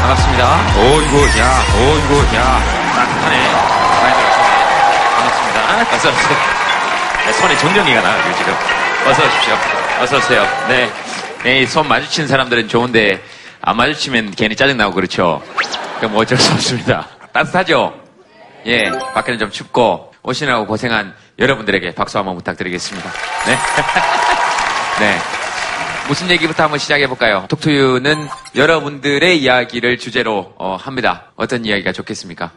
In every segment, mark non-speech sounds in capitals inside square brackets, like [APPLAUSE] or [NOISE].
반갑습니다. 오이고, 야, 오이고, 야. 따뜻하네. 많이. 반갑습니다. 어서 오세요. 네, 손에 정전기가 나요, 지금. 어서 오십시오. 어서 오세요. 네. 네, 손 마주친 사람들은 좋은데, 안 마주치면 괜히 짜증 나고 그렇죠. 그럼 어쩔 수 없습니다. 따뜻하죠? 예, 밖에는 좀 춥고, 오시느라고 고생한 여러분들에게 박수 한번 부탁드리겠습니다. 네. [LAUGHS] 네. 무슨 얘기부터 한번 시작해볼까요? 톡투유는 여러분들의 이야기를 주제로 어, 합니다. 어떤 이야기가 좋겠습니까?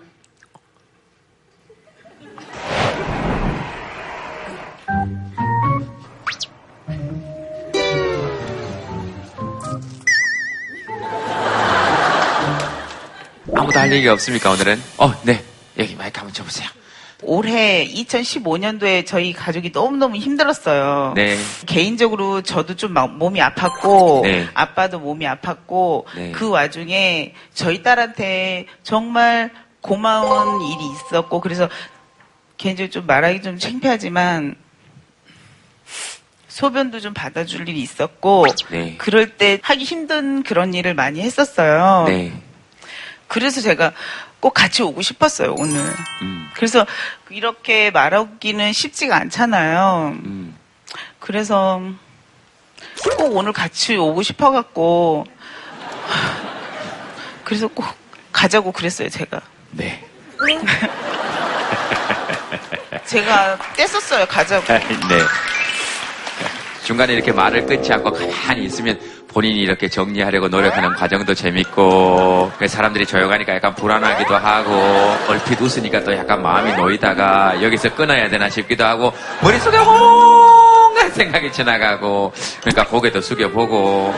아무도 할 얘기 없습니까, 오늘은? 어, 네. 여기 마이크 한번 쳐보세요. 올해 2015년도에 저희 가족이 너무너무 힘들었어요. 네. 개인적으로 저도 좀막 몸이 아팠고 네. 아빠도 몸이 아팠고 네. 그 와중에 저희 딸한테 정말 고마운 일이 있었고 그래서 개인적으로 좀 말하기 좀 창피하지만 소변도 좀 받아줄 일이 있었고 네. 그럴 때 하기 힘든 그런 일을 많이 했었어요. 네. 그래서 제가 꼭 같이 오고 싶었어요 오늘. 음, 그래서 이렇게 말하기는 쉽지가 않잖아요. 음. 그래서 꼭 오늘 같이 오고 싶어갖고 그래서 꼭 가자고 그랬어요 제가. 네. [LAUGHS] 제가 뗐었어요 가자고. [LAUGHS] 네. 중간에 이렇게 말을 끊지 않고 가만히 있으면 본인이 이렇게 정리하려고 노력하는 과정도 재밌고 그 사람들이 조용하니까 약간 불안하기도 하고 얼핏 웃으니까 또 약간 마음이 놓이다가 여기서 끊어야 되나 싶기도 하고 머릿속에 홍한 생각이 지나가고 그러니까 고개도 숙여보고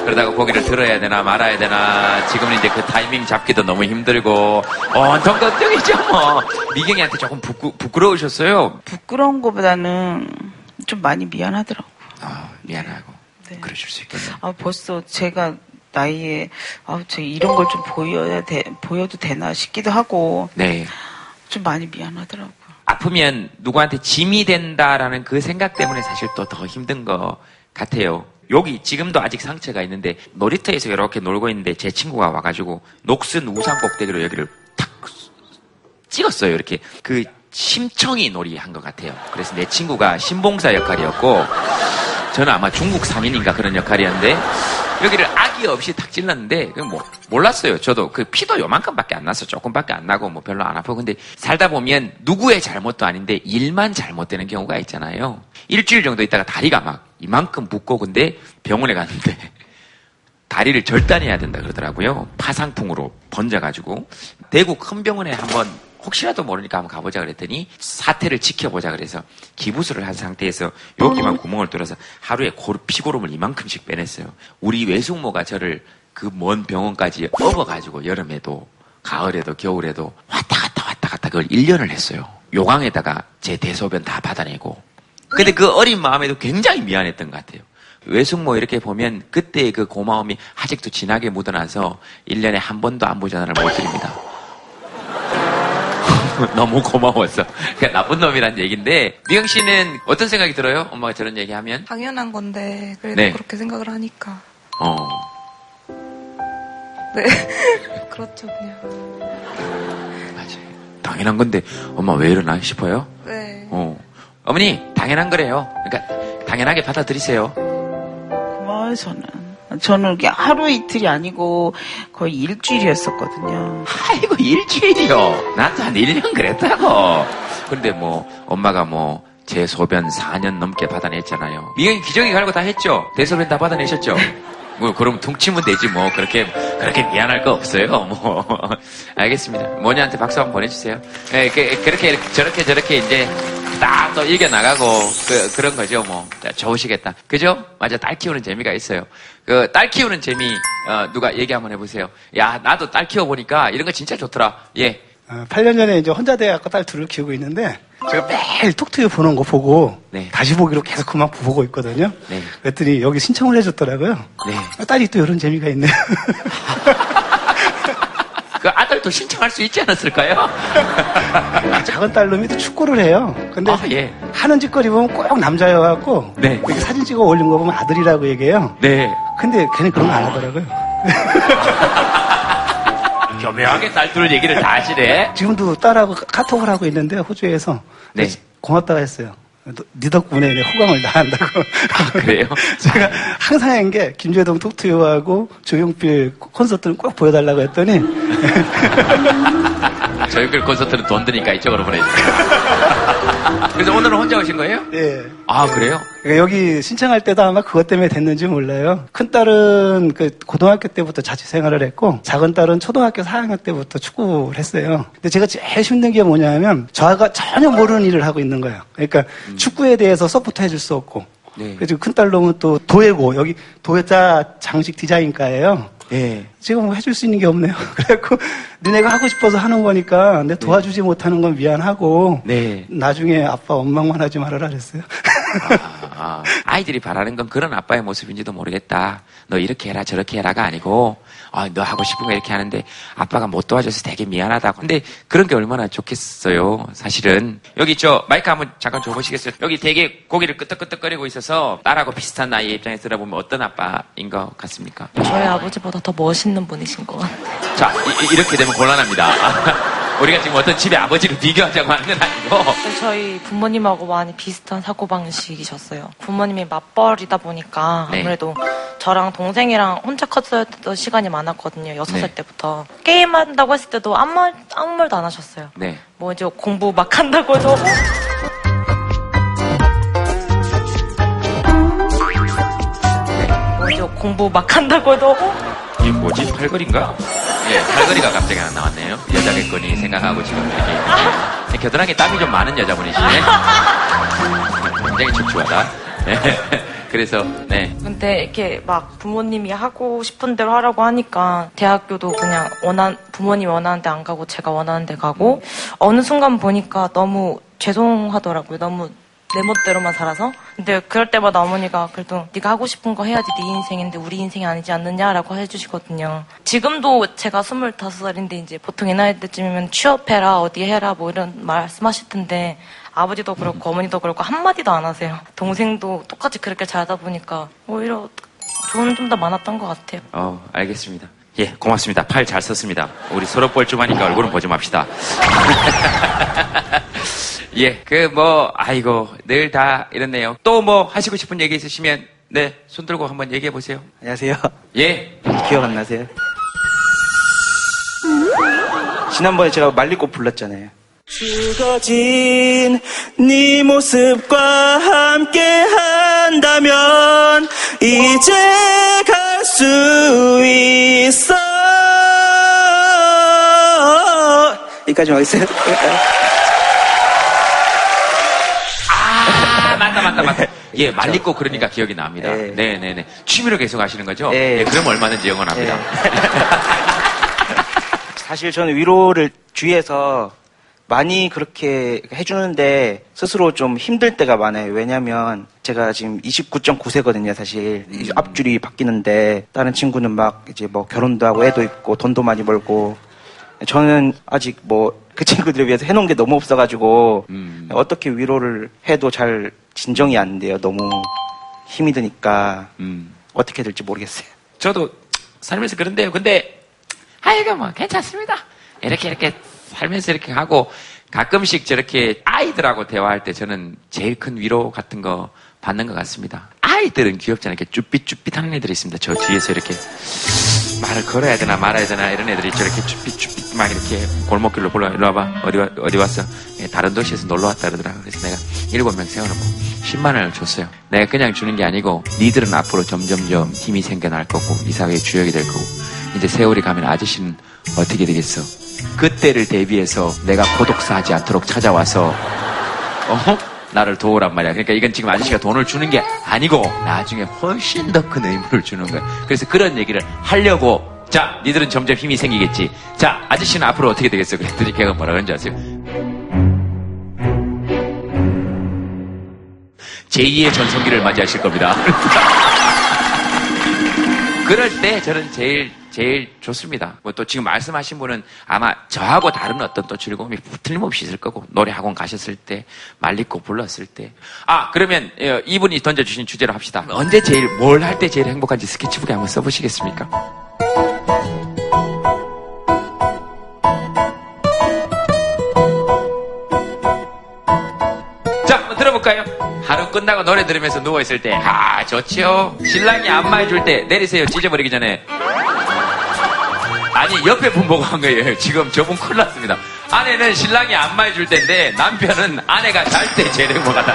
그러다가 고개를 들어야 되나 말아야 되나 지금은 이제 그 타이밍 잡기도 너무 힘들고 온통 걱정이죠 뭐. 미경이한테 조금 부끄, 부끄러우셨어요? 부끄러운 것보다는 좀 많이 미안하더라고. 아, 미안하고 네. 그러실 수 있겠네요. 아 벌써 제가 나이에 아, 저 이런 걸 좀 보여야 돼 보여도 되나 싶기도 하고 네. 좀 많이 미안하더라고요. 아프면 누구한테 짐이 된다라는 그 생각 때문에 사실 또 더 힘든 것 같아요. 여기 지금도 아직 상처가 있는데 놀이터에서 이렇게 놀고 있는데 제 친구가 와가지고 녹슨 우산 꼭대기로 여기를 탁 찍었어요. 이렇게 그 심청이 놀이 한 것 같아요. 그래서 내 친구가 신봉사 역할이었고 저는 아마 중국 상인인가 그런 역할이었는데 여기를 악의 없이 탁 찔렀는데 그뭐 몰랐어요. 저도 그 피도 요만큼밖에 안 나서 조금밖에 안 나고 뭐 별로 안 아프고 근데 살다 보면 누구의 잘못도 아닌데 일만 잘못되는 경우가 있잖아요. 일주일 정도 있다가 다리가 막 이만큼 붓고 근데 병원에 갔는데 [LAUGHS] 다리를 절단해야 된다 그러더라고요. 파상풍으로 번져가지고 대구 큰 병원에 한번 혹시라도 모르니까 한번 가보자 그랬더니 사태를 지켜보자 그래서 기부술을 한 상태에서 여기만 구멍을 뚫어서 하루에 고루- 피고름을 이만큼씩 빼냈어요. 우리 외숙모가 저를 그 먼 병원까지 업어가지고 여름에도 가을에도 겨울에도 왔다 갔다 왔다 갔다 그걸 1년을 했어요. 요강에다가 제 대소변 다 받아내고 근데 그 어린 마음에도 굉장히 미안했던 것 같아요. 외숙모 이렇게 보면 그때의 그 고마움이 아직도 진하게 묻어나서 1년에 한 번도 안부 전화를 못 드립니다. [LAUGHS] 너무 고마웠어. 그냥 나쁜 놈이란 얘기인데 미영 씨는 어떤 생각이 들어요? 엄마가 저런 얘기하면? 당연한 건데 그래도 네. 그렇게 생각을 하니까 어. 네 [LAUGHS] 그렇죠 그냥 맞아요. 당연한 건데 엄마 왜 이러나 싶어요? 네 어. 어머니 당연한 거래요. 그러니까 당연하게 받아들이세요. 고마워요 저는. 저는 하루 이틀이 아니고 거의 일주일이었었거든요. 아이고 일주일이요. 나도 한 1년 그랬다고. 근데 뭐 엄마가 뭐 제 소변 4년 넘게 받아냈잖아요. 미영이 기저귀 갈고 다 했죠. 대소변 다 받아내셨죠. 뭐 그럼 퉁치면 되지 뭐 그렇게 그렇게 미안할 거 없어요. 뭐 [LAUGHS] 알겠습니다. 모니한테 박수 한번 보내주세요. 예, 그, 그렇게 저렇게 저렇게 이제 딱 또 이겨 나가고 그, 그런 거죠. 뭐 자, 좋으시겠다. 그죠? 맞아 딸 키우는 재미가 있어요. 그 딸 키우는 재미 어, 누가 얘기 한번 해보세요. 야 나도 딸 키워 보니까 이런 거 진짜 좋더라. 예. 어, 8년 전에 이제 혼자 돼갖고 딸 둘을 키우고 있는데 제가 매일 톡투유 보는 거 보고 네. 다시 보기로 계속 그만 보고 있거든요. 네. 그랬더니 여기 신청을 해줬더라고요. 네. 아, 딸이 또 이런 재미가 있네. [LAUGHS] 그 아들도 신청할 수 있지 않았을까요? [LAUGHS] 작은 딸 놈이 또 축구를 해요. 근데 아, 예. 하는 짓거리 보면 꼭 남자여갖고 네. 사진 찍어 올린 거 보면 아들이라고 얘기해요. 네. 근데 걔는 그런 거 안 하더라고요. [LAUGHS] 교묘하게 딸들 얘기를 다 하시네. 지금도 딸하고 카톡을 하고 있는데 호주에서 네. 고맙다고 했어요. 너- 네 덕분에 내 호강을 다 한다고. 아, 그래요? [LAUGHS] 제가 항상 한 게 김재동 톡투유하고 조용필 콘서트는 꼭 보여달라고 했더니 [LAUGHS] 저희 그 콘서트는 돈 드니까 이쪽으로 보내주세요. [LAUGHS] 그래서 오늘은 혼자 오신 거예요? 예. 아, 그래요? 그러니까 여기 신청할 때도 아마 그것 때문에 됐는지 몰라요. 큰 딸은 그 고등학교 때부터 자취 생활을 했고 작은 딸은 초등학교 4학년 때부터 축구를 했어요. 근데 제가 제일 힘든 게 뭐냐면 저가 전혀 모르는 일을 하고 있는 거예요. 그러니까 축구에 대해서 support 해줄 수 없고. 네. 그래서 큰 딸 놈은 또 도예고 여기 도예자 장식 디자인과예요. 예. 지금 뭐 해줄 수 있는 게 없네요. [LAUGHS] 그래갖고 니네가 하고 싶어서 하는 거니까 내 도와주지 못하는 건 미안하고 네. 나중에 아빠 원망만 하지 말아라 그랬어요. 아, 아이들이 바라는 건 그런 아빠의 모습인지도 모르겠다. 너 이렇게 해라 저렇게 해라가 아니고 아, 너 하고 싶은 거 이렇게 하는데 아빠가 못 도와줘서 되게 미안하다고. 근데 그런 게 얼마나 좋겠어요. 사실은 여기 저 마이크 한번 잠깐 줘보시겠어요? 여기 되게 고기를 끄덕끄덕거리고 있어서 딸하고 비슷한 나이의 입장에서 들어보면 어떤 아빠인 것 같습니까? 저희 아버지보다 더 멋있는 분이신 것 같아요. 자 이, 렇게 되면 곤란합니다. 우리가 지금 어떤 집의 아버지를 비교하자고 하는 건 아니고 저희 부모님하고 많이 비슷한 사고방식이셨어요. 부모님이 맞벌이다 보니까 네. 아무래도 저랑 동생이랑 혼자 컸었던 시간이 많았거든요. 여섯 네. 살 때부터. 게임한다고 했을 때도 아무, 말, 아무 말도 안 하셨어요. 네. 뭐 이제 공부 막 한다고 해도 어? 뭐 이제 공부 막 한다고 해도 어? 이게 뭐지? 팔걸이인가? 예, 팔걸이가 갑자기 하나 나왔네요. 여자겠거니 생각하고 지금 이렇게 겨드랑이 땀이 좀 많은 여자분이시네. [LAUGHS] 굉장히 촉촉하다. 네. [LAUGHS] 그래서 네. 근데 이렇게 막 부모님이 하고 싶은 대로 하라고 하니까 대학교도 그냥 원한 부모님이 원하는 데 안 가고 제가 원하는 데 가고 어느 순간 보니까 너무 죄송하더라고요. 너무 내 멋대로만 살아서. 근데 그럴 때마다 어머니가 그래도 네가 하고 싶은 거 해야지 네 인생인데 우리 인생이 아니지 않느냐라고 해주시거든요. 지금도 제가 25살인데 이제 보통 이 나이 때쯤이면 취업해라 어디 해라 뭐 이런 말씀하실 텐데 아버지도 그렇고 어머니도 그렇고 한마디도 안 하세요. 동생도 똑같이 그렇게 잘하다 보니까 오히려 좋은 좀더 많았던 것 같아요. 어, 알겠습니다. 예, 고맙습니다. 팔 잘 썼습니다. 우리 서로 뻘쭘하니까 얼굴은 보지 맙시다. [LAUGHS] 예, 그 뭐 아이고 늘 다 이렇네요. 또 뭐 하시고 싶은 얘기 있으시면 네, 손 들고 한번 얘기해 보세요. 안녕하세요. 예. 기억 안 나세요? 지난번에 제가 말리꽃 불렀잖아요. 죽어진 네 모습과 함께 한다면 이제 갈 수 있어. 여기까지만 하겠어요. 아, 맞다, 맞다, 맞다. 예, 말리고 그러니까 기억이 납니다. 네. 네, 네, 네. 취미로 계속 하시는 거죠? 네. 예, 그럼 얼마든지 영원합니다. [LAUGHS] 사실 저는 위로를 주위에서 많이 그렇게 해주는데 스스로 좀 힘들 때가 많아요. 왜냐면 제가 지금 29.9세거든요, 사실. 이 앞줄이 바뀌는데 다른 친구는 막 이제 뭐 결혼도 하고 애도 있고 돈도 많이 벌고 저는 아직 뭐 그 친구들에 비해서 해놓은 게 너무 없어가지고 음. 어떻게 위로를 해도 잘 진정이 안 돼요. 너무 힘이 드니까 음. 어떻게 될지 모르겠어요. 저도 살면서 그런데요. 근데 아이고 뭐 괜찮습니다. 이렇게 이렇게 살면서 이렇게 하고 가끔씩 저렇게 아이들하고 대화할 때 저는 제일 큰 위로 같은 거 받는 것 같습니다. 아이들은 귀엽잖아요. 이렇게 쭈삣쭈삣 하는 애들이 있습니다. 저 뒤에서 이렇게 말을 걸어야 되나 말아야 되나 이런 애들이 저렇게 쭈삣쭈삣 막 이렇게 골목길로 불러 일로 와봐 어디 와, 어디 왔어 예, 다른 도시에서 놀러 왔다 그러더라 그래서 내가 일곱 명 세워놓고 10만 원을 줬어요 내가 그냥 주는 게 아니고 니들은 앞으로 점점점 힘이 생겨날 거고 이 사회의 주역이 될 거고 이제 세월이 가면 아저씨는 어떻게 되겠어 그때를 대비해서 내가 고독사 하지 않도록 찾아와서 어? 나를 도우란 말이야. 그러니까 이건 지금 아저씨가 돈을 주는 게 아니고 나중에 훨씬 더 큰 의무를 주는 거야. 그래서 그런 얘기를 하려고 자, 니들은 점점 힘이 생기겠지. 자, 아저씨는 앞으로 어떻게 되겠어? 그랬더니 걔가 뭐라 그런지 아세요? 제2의 전성기를 맞이하실 겁니다. [LAUGHS] 그럴 때 저는 제일 제일 좋습니다. 뭐 또 지금 말씀하신 분은 아마 저하고 다른 어떤 또 즐거움이 틀림없이 있을 거고 노래 학원 가셨을 때 말리고 불렀을 때. 아 그러면 어, 이분이 던져주신 주제로 합시다. 언제 제일 뭘 할 때 제일 행복한지 스케치북에 한번 써보시겠습니까? 하루 끝나고 노래 들으면서 누워있을 때, 아, 좋지요. 신랑이 안마해줄 때, 내리세요. 찢어버리기 전에. 아니, 옆에 분 보고 한 거예요. 지금 저분 큰일 났습니다. 아내는 신랑이 안마해줄 때인데, 남편은 아내가 잘 때 제일 행복하다.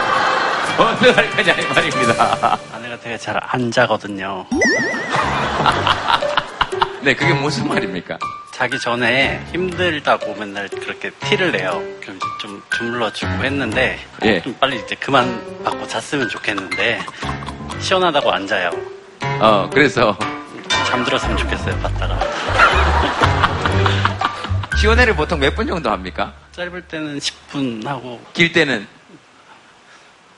어떻게 할 거냐, 이 말입니다. 아내가 되게 잘 안 자거든요. [LAUGHS] 네, 그게 무슨 말입니까? 자기 전에 힘들다고 맨날 그렇게 티를 내요. 그럼 좀 주물러주고 했는데 예. 좀 빨리 이제 그만 받고 잤으면 좋겠는데 시원하다고 안 자요. 어, 그래서, 잠들었으면 좋겠어요. 받다가 시원회를 보통 몇 분 정도 합니까? 짧을 때는 10분 하고 길 때는,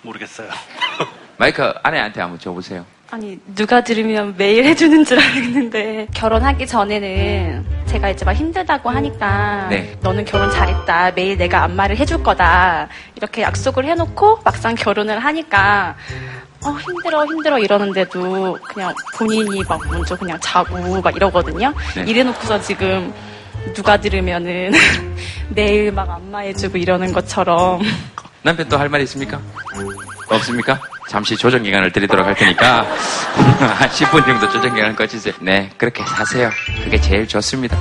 모르겠어요. [LAUGHS] 마이크 아내한테 한번 줘보세요. 아니 누가 들으면 매일 해주는 줄 알았는데 결혼하기 전에는 제가 이제 막 힘들다고 하니까 네. 너는 결혼 잘했다 매일 내가 안마를 해줄 거다 이렇게 약속을 해놓고 막상 결혼을 하니까 어 힘들어 힘들어 이러는데도 그냥 본인이 막 먼저 그냥 자고 막 이러거든요 네. 이래놓고서 지금 누가 들으면은 [LAUGHS] 매일 막 안마해주고 이러는 것처럼 남편 또 할 말 있습니까? 없습니까? 잠시 조정 기간을 드리도록 할 테니까 [LAUGHS] 한 10분 정도 조정 기간을 거치세요. 네, 그렇게 사세요. 그게 제일 좋습니다.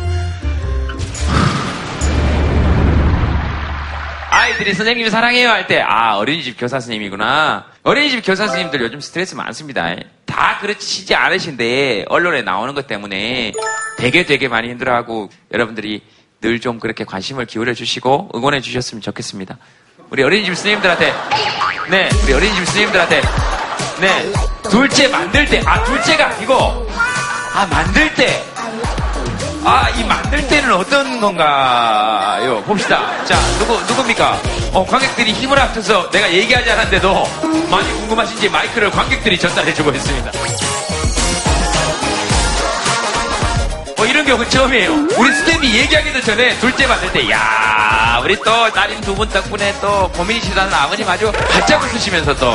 아이들이 선생님이 사랑해요 할 때, 아, 어린이집 교사 선생님이구나. 어린이집 교사 선생님들 요즘 스트레스 많습니다. 다 그렇지 않으신데, 언론에 나오는 것 때문에 되게 되게 많이 힘들어하고, 여러분들이 늘 좀 그렇게 관심을 기울여 주시고, 응원해 주셨으면 좋겠습니다. 우리 어린이집 선생님들한테, 네, 우리 어린이집 선생님들한테, 네, 둘째 만들 때, 아, 둘째가 아니고, 아, 만들 때, 아, 이 만들 때는 어떤 건가요? 봅시다. 자, 누구, 누굽니까? 어, 관객들이 힘을 합쳐서 내가 얘기하지 않았는데도 많이 궁금하신지 마이크를 관객들이 전달해 주고 있습니다. 이런 경우 처음이에요. 우리 스텝이 얘기하기도 전에 둘째 만들 때, 야 우리 또 딸인 두 분 덕분에 또 고민이시다는 아버님 아주 바짝 웃으시면서 또,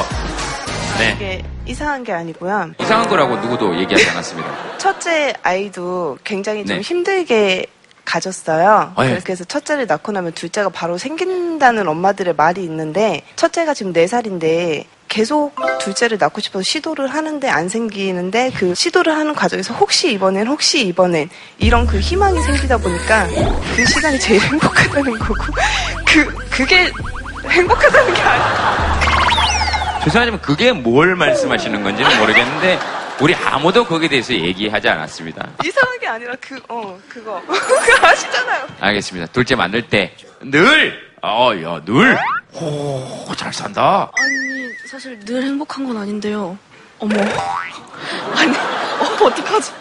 네. 이게 이상한 게 아니고요. 이상한 거라고 누구도 얘기하지 않았습니다. 첫째 아이도 굉장히 좀 네. 힘들게 가졌어요. 어, 예. 그래서 첫째를 낳고 나면 둘째가 바로 생긴다는 엄마들의 말이 있는데 첫째가 지금 4살인데 계속 둘째를 낳고 싶어서 시도를 하는데 안 생기는데 그 시도를 하는 과정에서 혹시 이번엔 혹시 이번엔 이런 그 희망이 생기다 보니까 그 시간이 제일 행복하다는 거고 그 그게 행복하다는 게 아니야. 죄송하지만 그게 뭘 말씀하시는 건지는 모르겠는데 우리 아무도 거기에 대해서 얘기하지 않았습니다. 이상한 게 아니라 그 어 그거 [LAUGHS] 그거 아시잖아요. 알겠습니다. 둘째 만들 때 늘, 어, 야, 늘, 오, 잘 산다. 아니 사실 늘 행복한 건 아닌데요. 어머 아니 어, 어떡하지?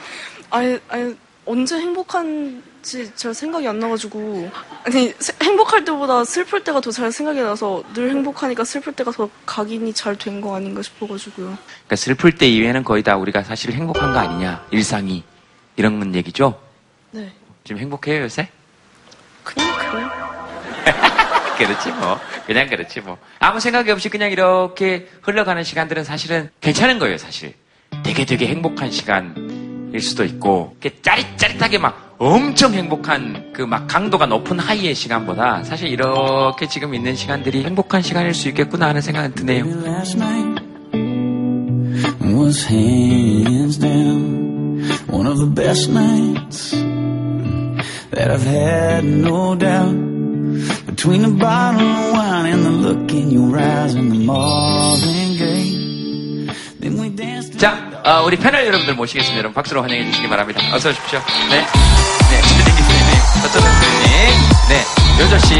아니 아니 언제 행복한지 잘 생각이 안 나가지고 아니 세- 행복할 때보다 슬플 때가 더 잘 생각이 나서 늘 행복하니까 슬플 때가 더 각인이 잘 된 거 아닌가 싶어가지고요. 그러니까 슬플 때 이외에는 거의 다 우리가 사실 행복한 거 아니냐, 일상이. 이런 건 얘기죠? 네 지금 행복해요, 요새? 그냥 그래요. 그렇지 뭐. 그냥 그렇지 뭐. 아무 생각이 없이 그냥 이렇게 흘러가는 시간들은 사실은 괜찮은 거예요, 사실. 되게 되게 행복한 시간일 수도 있고, 짜릿짜릿하게 막 엄청 행복한 그 막 강도가 높은 하이의 시간보다 사실 이렇게 지금 있는 시간들이 행복한 시간일 수 있겠구나 하는 생각은 드네요. was hands down one of the best nights that I've had, no doubt. Between the bottle of wine and the look in your eyes and the Marvin Gaye, then we danced. 자, 어, 우리 패널 여러분들 모시겠습니다. 여러분 박수로 환영해 주시기 바랍니다. 어서 오십시오. 네. 네, 서철원 교수님, 네, 요조 씨,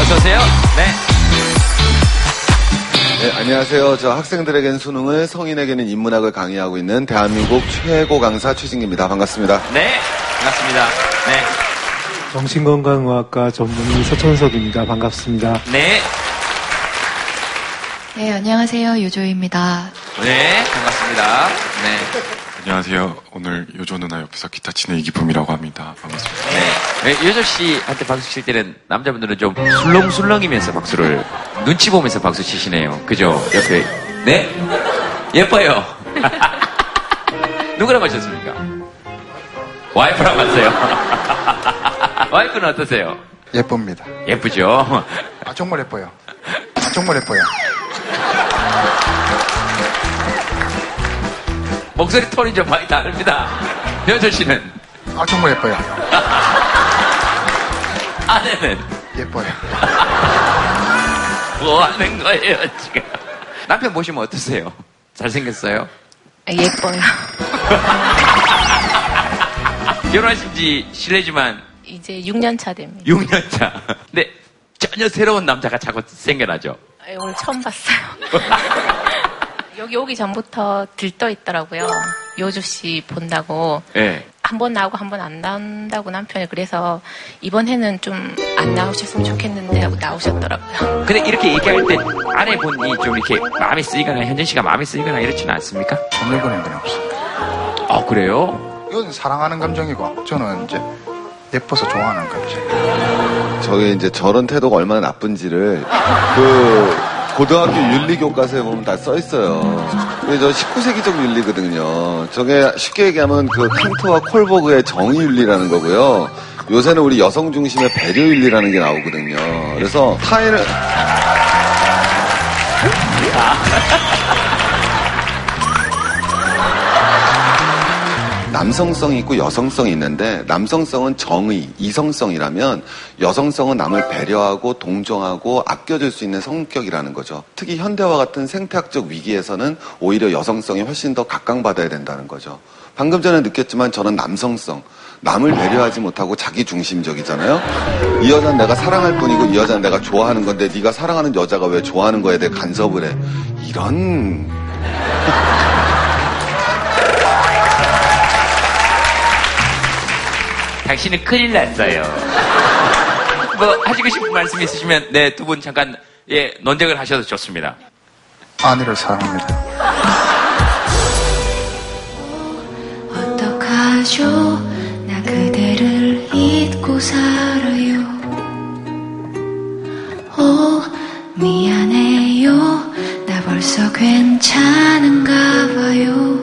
어서 오세요. 네. 네, 안녕하세요. 저 학생들에겐 수능을, 성인에게는 인문학을 강의하고 있는 대한민국 최고 강사 최진기입니다. 반갑습니다. 네, 반갑습니다. 네, 정신건강의학과 전문의 서천석입니다. 반갑습니다. 네, 네, 안녕하세요. 유조입니다. 네, 반갑습니다. 네. 안녕하세요. 오늘 요조 누나 옆에서 기타 치는 이기쁨이라고 합니다. 반갑습니다. 네, 여조 씨한테 박수 칠 때는 남자분들은 좀 술렁술렁이면서 박수를 눈치 보면서 박수 치시네요. 그죠? 옆에 네 예뻐요. [LAUGHS] 누구랑 맞췄습니까? 와이프랑 맞어요. [LAUGHS] 와이프는 어떠세요? 예쁩니다. 예쁘죠? 아, 정말 예뻐요. 아, 정말 예뻐요. 목소리 톤이 좀 많이 다릅니다. 여조 씨는 아, 정말 예뻐요. 아내는 예뻐요. 뭐 하는 거예요 지금? 남편 보시면 어떠세요? 잘생겼어요? 예뻐요. [LAUGHS] 결혼하신 지 실례지만 이제 6년 차 됩니다. 6년 차. 근데 전혀 새로운 남자가 자꾸 생겨나죠. 아, 오늘 처음 봤어요. [LAUGHS] 여기 오기 전부터 들떠 있더라고요. 요주 씨 본다고. 예. 한번 나오고 한 번 안 나온다고 남편이 그래서 이번 해는 좀 안 나오셨으면 좋겠는데 하고 나오셨더라고요. 근데 이렇게 얘기할 때 아내분이 좀 이렇게 마음에 쓰이거나 현진 씨가 마음에 쓰이거나 이렇지는 않습니까? 오늘거리는 건 없어요. 아 그래요? 이건 사랑하는 감정이고, 저는 이제 예뻐서 좋아하는 감정. 저게 이제 저런 태도가 얼마나 나쁜지를 그 고등학교 윤리 교과서에 보면 다 써 있어요. 이게 저 19세기적 윤리거든요. 저게 쉽게 얘기하면 그 칸트와 콜버그의 정의 윤리라는 거고요. 요새는 우리 여성 중심의 배려 윤리라는 게 나오거든요. 그래서 타인을 [LAUGHS] 남성성이 있고 여성성이 있는데 남성성은 정의, 이성성이라면 여성성은 남을 배려하고 동정하고 아껴줄 수 있는 성격이라는 거죠. 특히 현대화 같은 생태학적 위기에서는 오히려 여성성이 훨씬 더 각광받아야 된다는 거죠. 방금 전에 느꼈지만 저는 남성성, 남을 배려하지 못하고 자기 중심적이잖아요. 이 여자는 내가 사랑할 뿐이고 이 여자는 내가 좋아하는 건데 네가 사랑하는 여자가 왜 좋아하는 거에 대해 간섭을 해. 이런 당신은 큰일 났어요. 뭐 하시고 싶은 말씀 있으시면 네 두 분 잠깐 예 논쟁을 하셔도 좋습니다. 아내를 사랑합니다. 어떡하죠? 나 그대를 잊고 살아요. 오, 미안해요. 나 벌써 괜찮은가 봐요.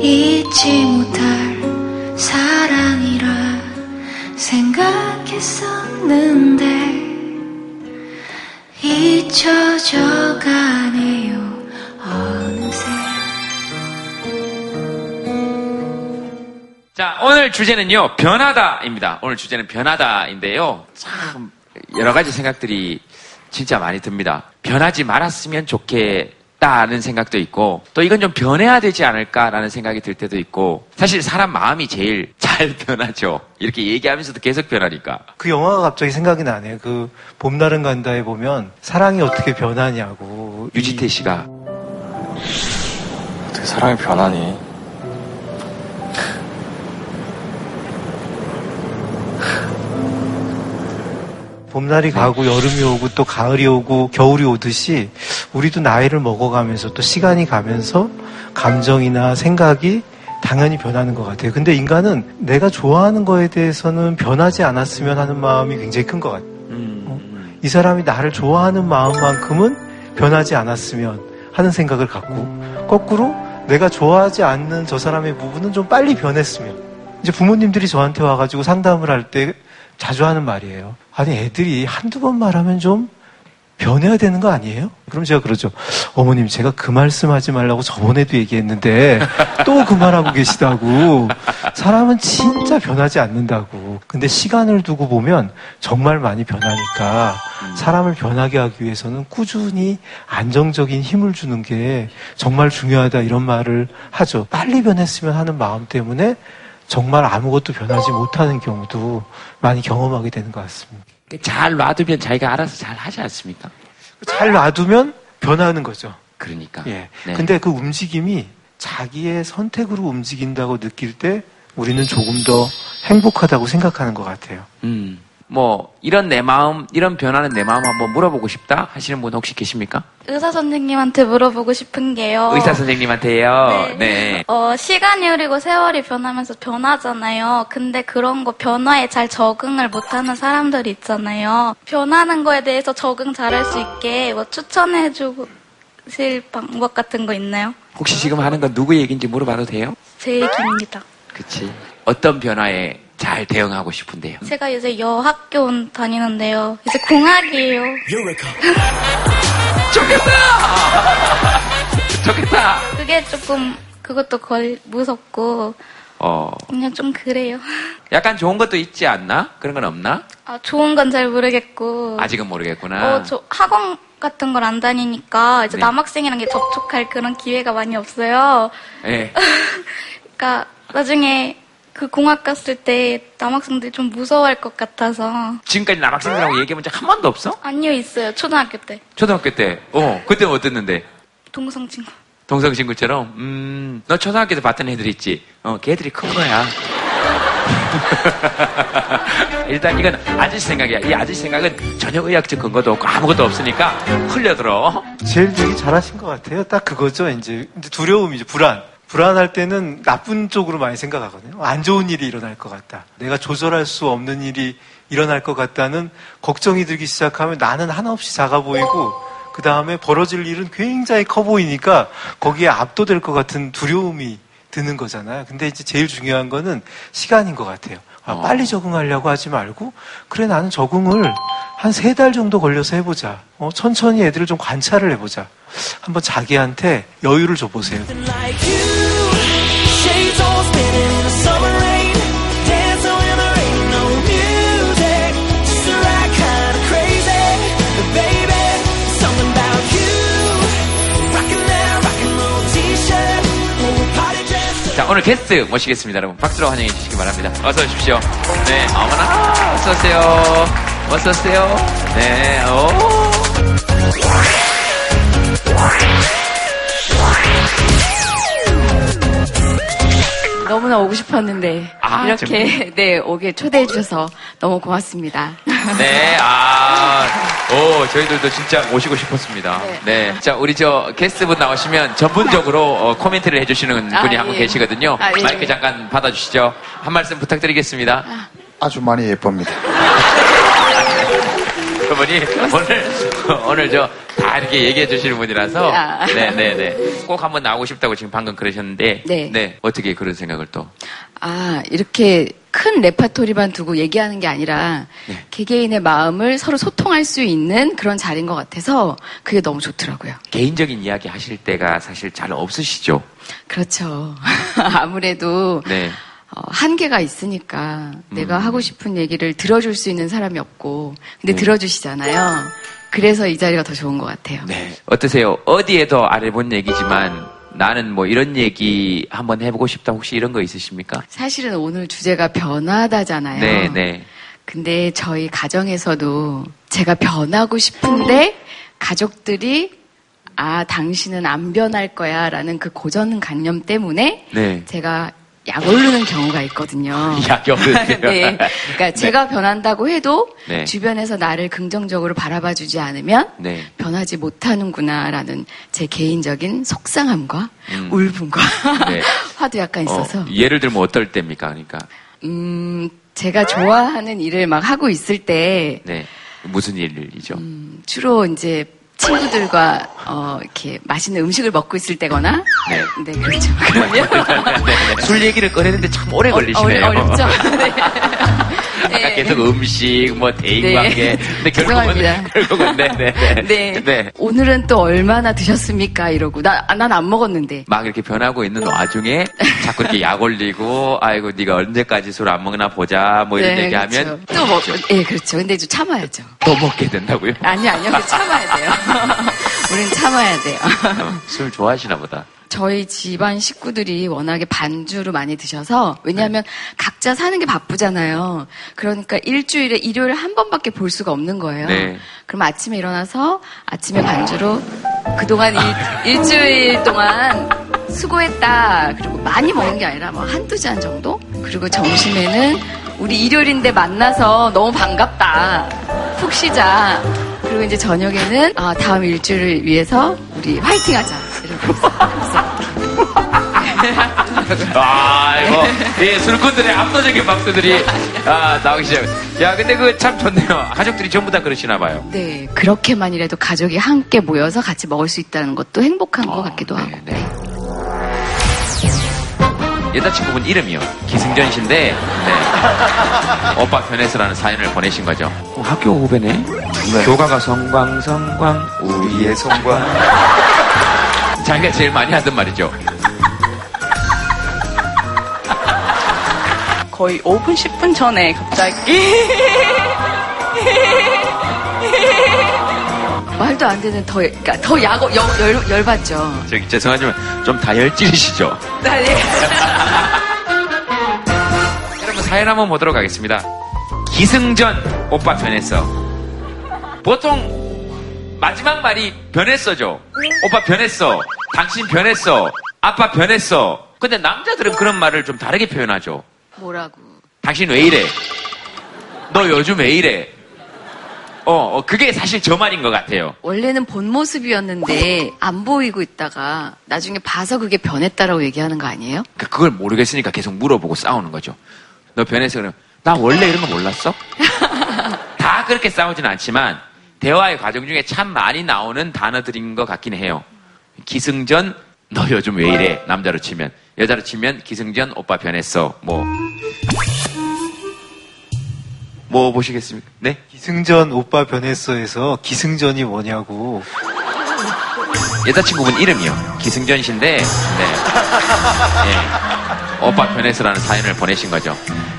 잊지 못할 사랑이라 생각했었는데 잊혀져 가네요. 어느새. 자 오늘 주제는요 변하다입니다. 오늘 주제는 변하다인데요. 참 여러 가지 생각들이 진짜 많이 듭니다. 변하지 말았으면 좋겠 다는 생각도 있고 또 이건 좀 변해야 되지 않을까라는 생각이 들 때도 있고 사실 사람 마음이 제일 [LAUGHS] 잘 변하죠. 이렇게 얘기하면서도 계속 변하니까. 그 영화가 갑자기 생각이 나네요. 그 봄날은 간다에 보면 사랑이 어떻게 변하냐고. 유지태 씨가 어떻게 사랑이 변하니? 봄날이 가고 여름이 오고 또 가을이 오고 겨울이 오듯이 우리도 나이를 먹어가면서 또 시간이 가면서 감정이나 생각이 당연히 변하는 것 같아요. 근데 인간은 내가 좋아하는 거에 대해서는 변하지 않았으면 하는 마음이 굉장히 큰 것 같아요. 어? 이 사람이 나를 좋아하는 마음만큼은 변하지 않았으면 하는 생각을 갖고 거꾸로 내가 좋아하지 않는 저 사람의 부분은 좀 빨리 변했으면 이제 부모님들이 저한테 와가지고 상담을 할 때 자주 하는 말이에요. 아니 애들이 한두 번 말하면 좀 변해야 되는 거 아니에요? 그럼 제가 그러죠. 어머님, 제가 그 말씀 하지 말라고 저번에도 얘기했는데 또 그 말하고 계시다고. 사람은 진짜 변하지 않는다고. 근데 시간을 두고 보면 정말 많이 변하니까 사람을 변하게 하기 위해서는 꾸준히 안정적인 힘을 주는 게 정말 중요하다 이런 말을 하죠. 빨리 변했으면 하는 마음 때문에 정말 아무것도 변하지 못하는 경우도 많이 경험하게 되는 것 같습니다. 잘 놔두면 자기가 알아서 잘 하지 않습니까? 잘 놔두면 변하는 거죠. 그러니까. 예. 네. 근데 그 움직임이 자기의 선택으로 움직인다고 느낄 때 우리는 조금 더 행복하다고 생각하는 것 같아요. 음. 뭐 이런 내 마음, 이런 변화는 내 마음 한번 물어보고 싶다 하시는 분 혹시 계십니까? 의사 선생님한테 물어보고 싶은 게요. 의사 선생님한테요. 네. 네. 어, 시간이 흐르고 세월이 변하면서 변하잖아요. 근데 그런 거 변화에 잘 적응을 못하는 사람들이 있잖아요. 변하는 거에 대해서 적응 잘할 수 있게 뭐 추천해 주실 방법 같은 거 있나요? 혹시 지금 하는 건 누구 얘기인지 물어봐도 돼요? 제 얘기입니다. 그치. 어떤 변화에 잘 대응하고 싶은데요? 제가 이제 여학교 다니는데요. 이제 공학이에요. 좋겠다! 그게 조금 그것도 걸 무섭고 어, 그냥 좀 그래요. 약간 좋은 것도 있지 않나? 그런 건 없나? 아, 좋은 건 잘 모르겠고. 아직은 모르겠구나. 어, 저 학원 같은 걸 안 다니니까 이제 네. 남학생이랑 게 접촉할 그런 기회가 많이 없어요. 예. [LAUGHS] 그러니까 나중에 그 공학 갔을 때 남학생들이 좀 무서워할 것 같아서. 지금까지 남학생들하고 얘기해본 적 한 번도 없어? 아니요, 있어요. 초등학교 때. 초등학교 때. 어, 그때는 어땠는데? 동성 친구. 동성 친구처럼, 음, 너 초등학교 때 봤던 애들 있지? 어, 걔들이 큰 거야. [LAUGHS] 일단 이건 아저씨 생각이야. 이 아저씨 생각은 전혀 의학적 근거도 없고 아무것도 없으니까 흘려들어. 제일 되게 잘하신 것 같아요. 딱 그거죠. 이제 이제 두려움이죠. 불안. 불안할 때는 나쁜 쪽으로 많이 생각하거든요. 안 좋은 일이 일어날 것 같다. 내가 조절할 수 없는 일이 일어날 것 같다는 걱정이 들기 시작하면 나는 하나없이 작아 보이고 그 다음에 벌어질 일은 굉장히 커 보이니까 거기에 압도될 것 같은 두려움이 드는 거잖아요. 근데 이제 제일 중요한 거는 시간인 것 같아요. 아, 빨리 적응하려고 하지 말고 그래 나는 적응을 한 세 달 정도 걸려서 해보자. 어, 천천히 애들을 좀 관찰을 해보자. 한번 자기한테 여유를 줘보세요. 자, 오늘 게스트 모시겠습니다, 여러분. 박수로 환영해 주시기 바랍니다. 어서 오십시오. 네, 어머나, 어서 오세요. 어서 오세요. 네, 오. 너무나 오고 싶었는데 아, 이렇게 [LAUGHS] 네 오게 초대해 주셔서 너무 고맙습니다. [LAUGHS] 네, 아, 오, 저희들도 진짜 모시고 싶었습니다. 네. 자, 우리 저 게스트분 나오시면 전문적으로 어, 코멘트를 해주시는 아, 분이 한분 예. 계시거든요. 아, 예. 마이크 잠깐 받아주시죠. 한 말씀 부탁드리겠습니다. 아주 많이 예쁩니다. [LAUGHS] 그분이 오늘, [LAUGHS] 오늘 저 다 이렇게 얘기해 주시는 분이라서. 아. 네네 네. 꼭 한번 나오고 싶다고 지금 방금 그러셨는데. 네. 어떻게 그런 생각을 또. 아 이렇게 큰 레파토리만 두고 얘기하는 게 아니라 네. 개개인의 마음을 서로 소통할 수 있는 그런 자리인 것 같아서 그게 너무 좋더라고요. 개인적인 이야기 하실 때가 사실 잘 없으시죠? 그렇죠. [LAUGHS] 아무래도 네. 어, 한계가 있으니까 내가 음. 하고 싶은 얘기를 들어줄 수 있는 사람이 없고 근데 네. 들어주시잖아요. 그래서 이 자리가 더 좋은 것 같아요. 네. 어떠세요? 어디에도 안 해본 얘기지만 나는 뭐 이런 얘기 한번 해보고 싶다 혹시 이런 거 있으십니까? 사실은 오늘 주제가 변하다잖아요. 네, 네. 근데 저희 가정에서도 제가 변하고 싶은데 가족들이 아, 당신은 안 변할 거야 라는 그 고정관념 때문에 네. 제가 약 오르는 경우가 있거든요. [LAUGHS] 약이 오르는 [LAUGHS] 네. 그러니까 제가 변한다고 해도 네. 주변에서 나를 긍정적으로 바라봐 주지 않으면 네. 변하지 못하는구나라는 제 개인적인 속상함과 음. 울분과 네. [LAUGHS] 화도 약간 있어서 어, 예를 들면 어떨 때입니까? 그러니까. 음, 제가 좋아하는 일을 막 하고 있을 때 네. 무슨 일이죠? 주로 이제 친구들과 어, 이렇게 맛있는 음식을 먹고 있을 때거나 네. 네, 그렇죠. [LAUGHS] 네. 술 얘기를 꺼내는데 참 오래 걸리시네요. 어, 어렵죠. [LAUGHS] 아까 계속 음식, 뭐 대인 네. 관계. 근데 결국은 죄송합니다. 결국은 네, 네, 네. [LAUGHS] 네. 네. 오늘은 또 얼마나 드셨습니까? 이러고 난안 먹었는데 막 이렇게 변하고 있는 와중에 자꾸 이렇게 약 올리고 아이고 네가 언제까지 술 안 먹나 보자 뭐 이런 네, 얘기하면 그렇죠. 또 먹, 예, 그렇죠. 근데 좀 참아야죠. 또 먹게 된다고요? 아니 아니요, 참아야 돼요. [LAUGHS] 우린 참아야 돼요. 술 좋아하시나 보다. 저희 집안 식구들이 워낙에 반주로 많이 드셔서 왜냐하면 각자 사는 게 바쁘잖아요. 그러니까 일주일에 일요일 한 번밖에 볼 수가 없는 거예요. 네. 그럼 아침에 일어나서 아침에 반주로 그동안 일, 일주일 동안 수고했다. 그리고 많이 먹는 게 아니라 뭐 한두 잔 정도? 그리고 점심에는 우리 일요일인데 만나서 너무 반갑다. 푹 쉬자. 그리고 이제 저녁에는 아, 다음 일주일을 위해서 우리 화이팅 하자. 이러고 [LAUGHS] 아, 이거, 예, 술꾼들의 압도적인 박수들이, 아, 나오기 시작. 야, 근데 그 참 좋네요. 가족들이 전부 다 그러시나 봐요. 네, 그렇게만이라도 가족이 함께 모여서 같이 먹을 수 있다는 것도 행복한 것 같기도 하고. 여자친구분 이름이요. 기승전 씨인데, 네. [LAUGHS] 오빠 편에서라는 사연을 보내신 거죠. 어, 학교 후배네? 교가가 성광, 성광, 우리의 성광. 자기가 제일 많이 하던 말이죠. 거의 5분, 10분 전에 갑자기 [LAUGHS] 말도 안 되는 더, 그러니까 더 야고, 열, 열, 열받죠. 저기 죄송하지만 좀 다혈질이시죠? 네. [LAUGHS] 여러분 사연 한번 보도록 하겠습니다. 기승전 오빠 변했어. 보통 마지막 말이 변했어죠. 오빠 변했어. 당신 변했어. 아빠 변했어. 근데 남자들은 그런 말을 좀 다르게 표현하죠. 뭐라고. 당신 왜 이래? 너 요즘 왜 이래? 어, 어, 그게 사실 저 말인 것 같아요. 원래는 본 모습이었는데 안 보이고 있다가 나중에 봐서 그게 변했다라고 얘기하는 거 아니에요? 그- 그걸 모르겠으니까 계속 물어보고 싸우는 거죠. 너 변해서 그러면 나 원래 이런 거 몰랐어? [LAUGHS] 다 그렇게 싸우진 않지만 대화의 과정 중에 참 많이 나오는 단어들인 것 같긴 해요. 기승전 너 요즘 왜 이래? 남자로 치면 여자로 치면 기승전 오빠 변했어. 뭐. 뭐 보시겠습니까? 네? 기승전 오빠 변했어에서 기승전이 뭐냐고. 여자친구분 이름이요. 기승전 씨인데, 네. 예. 오빠 변해서라는 사연을 보내신 거죠.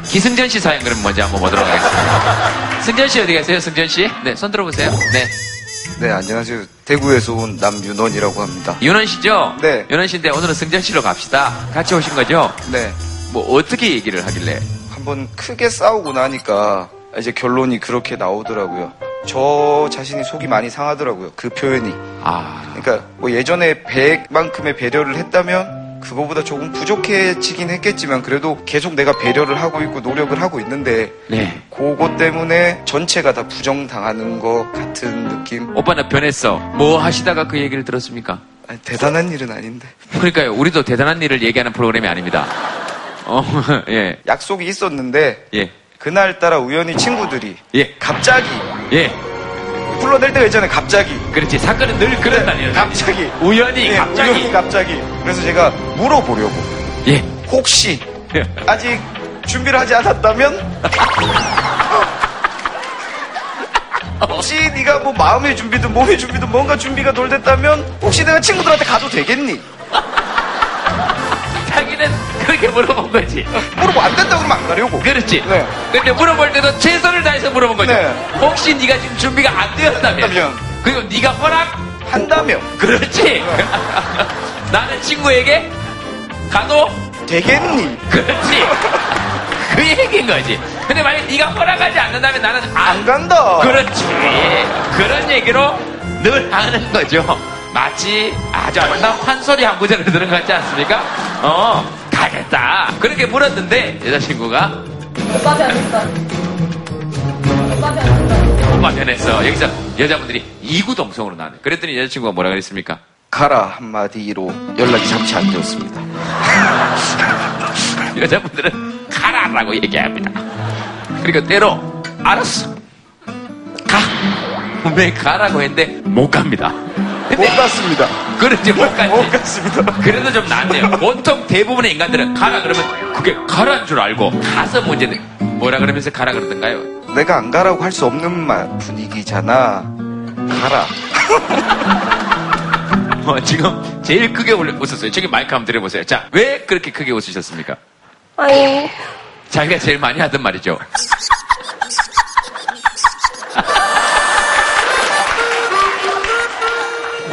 기승전 씨 사연 그럼 먼저 한번 보도록 하겠습니다. 승전 씨 어디 계세요, 승전 씨? 네, 손 들어보세요. 네. 네, 안녕하세요. 대구에서 온 남윤원이라고 합니다. 윤원 씨죠? 네. 윤원 씨인데 오늘은 승전 씨로 갑시다. 같이 오신 거죠? 네. 뭐 어떻게 얘기를 하길래? 한번 크게 싸우고 나니까 이제 결론이 그렇게 나오더라고요. 저 자신이 속이 많이 상하더라고요. 그 표현이. 아. 그러니까 뭐 예전에 100만큼의 배려를 했다면 그거보다 조금 부족해지긴 했겠지만 그래도 계속 내가 배려를 하고 있고 노력을 하고 있는데 네. 그것 때문에 전체가 다 부정당하는 것 같은 느낌. 오빠는 변했어. 뭐 하시다가 그 얘기를 들었습니까? 아니, 대단한 일은 아닌데. 그러니까요. 우리도 대단한 일을 얘기하는 프로그램이 아닙니다. 어, [LAUGHS] 예. 약속이 있었는데 예. 그날 따라 우연히 친구들이 예. 갑자기 예. 불러낼 때가 있잖아요. 갑자기. 그렇지. 사건은 늘 그런다니요. 갑자기. 우연히, 네, 갑자기. 우연히 갑자기. 그래서 제가 물어보려고. 예. 혹시 아직 준비를 하지 않았다면 혹시 네가 뭐 마음의 준비든 몸의 준비든 뭔가 준비가 덜 됐다면 혹시 내가 친구들한테 가도 되겠니? 자기는 그렇게 물어본 거지. 물어보 안 된다 그러면 안 가려고. 그렇지. 네. 근데 물어볼 때도 최선을 다해서 물어본 거죠. 네. 혹시 네가 지금 준비가 안 되었다면, 그리고 네가 허락 한다면 그렇지. [LAUGHS] 나는 친구에게 가도 되겠니? 그렇지. 그 얘기인 거지. 근데 만약 네가 허락하지 않는다면 나는 안, 간다. 그렇지. 그런 얘기로 늘 하는 거죠. 마치 아주 아름다운 판소리 한 구절을 들은 것 같지 않습니까? 어, 가겠다. 그렇게 물었는데 여자친구가 오빠 변했어. 오빠 변했어. 오빠 변했어. 여기서 여자분들이 이구동성으로 나네. 그랬더니 여자친구가 뭐라 그랬습니까? 가라 한마디로 연락이 잠시 안 되었습니다. 여자분들은 가라라고 얘기합니다. 그리고 때로 알았어. 가. 분명히 가라고 했는데 못 갑니다. 못 갔습니다. 그렇지 못 갔지. 못 갔습니다. 그래도 좀 낫네요. [LAUGHS] 보통 대부분의 인간들은 가라 그러면 그게 가라는 줄 알고 가서 문제는 뭐라 그러면서 가라 그러던가요? 내가 안 가라고 할 수 없는 말 분위기잖아. 가라. [LAUGHS] 어, 지금 제일 크게 웃었어요. 저기 마이크 한번 드려보세요. 자, 왜 그렇게 크게 웃으셨습니까? 아니, 자기가 제일 많이 하던 말이죠.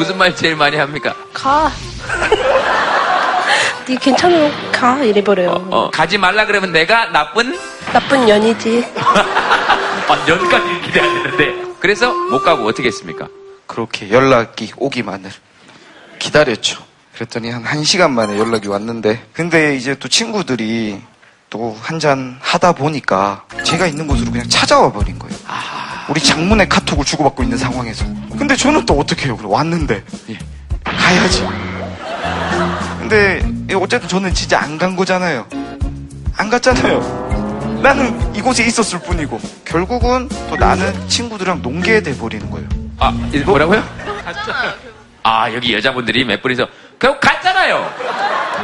무슨 말 제일 많이 합니까? 가. [LAUGHS] 네 괜찮아. 가. 이래버려요. 어, 가지 말라 그러면 내가 나쁜 나쁜 년이지. [LAUGHS] 아, 연까지 기대 안 되는데. 그래서 못 가고 어떻게 했습니까? 그렇게 연락이 오기만을 기다렸죠. 그랬더니 한 1시간 만에 연락이 왔는데 근데 이제 또 친구들이 또 한 잔 하다 보니까 제가 있는 곳으로 그냥 찾아와 버린 거예요. 우리 장문의 카톡을 주고받고 있는 상황에서. 근데 저는 또 어떻게 해요? 왔는데. 가야지. 근데 어쨌든 저는 진짜 안 간 거잖아요. 안 갔잖아요. 나는 이곳에 있었을 뿐이고 결국은 또 나는 친구들이랑 농계돼 버리는 거예요. 아, 이거 뭐라고요? 아, 여기 여자분들이 몇 분이서 결국 갔잖아요.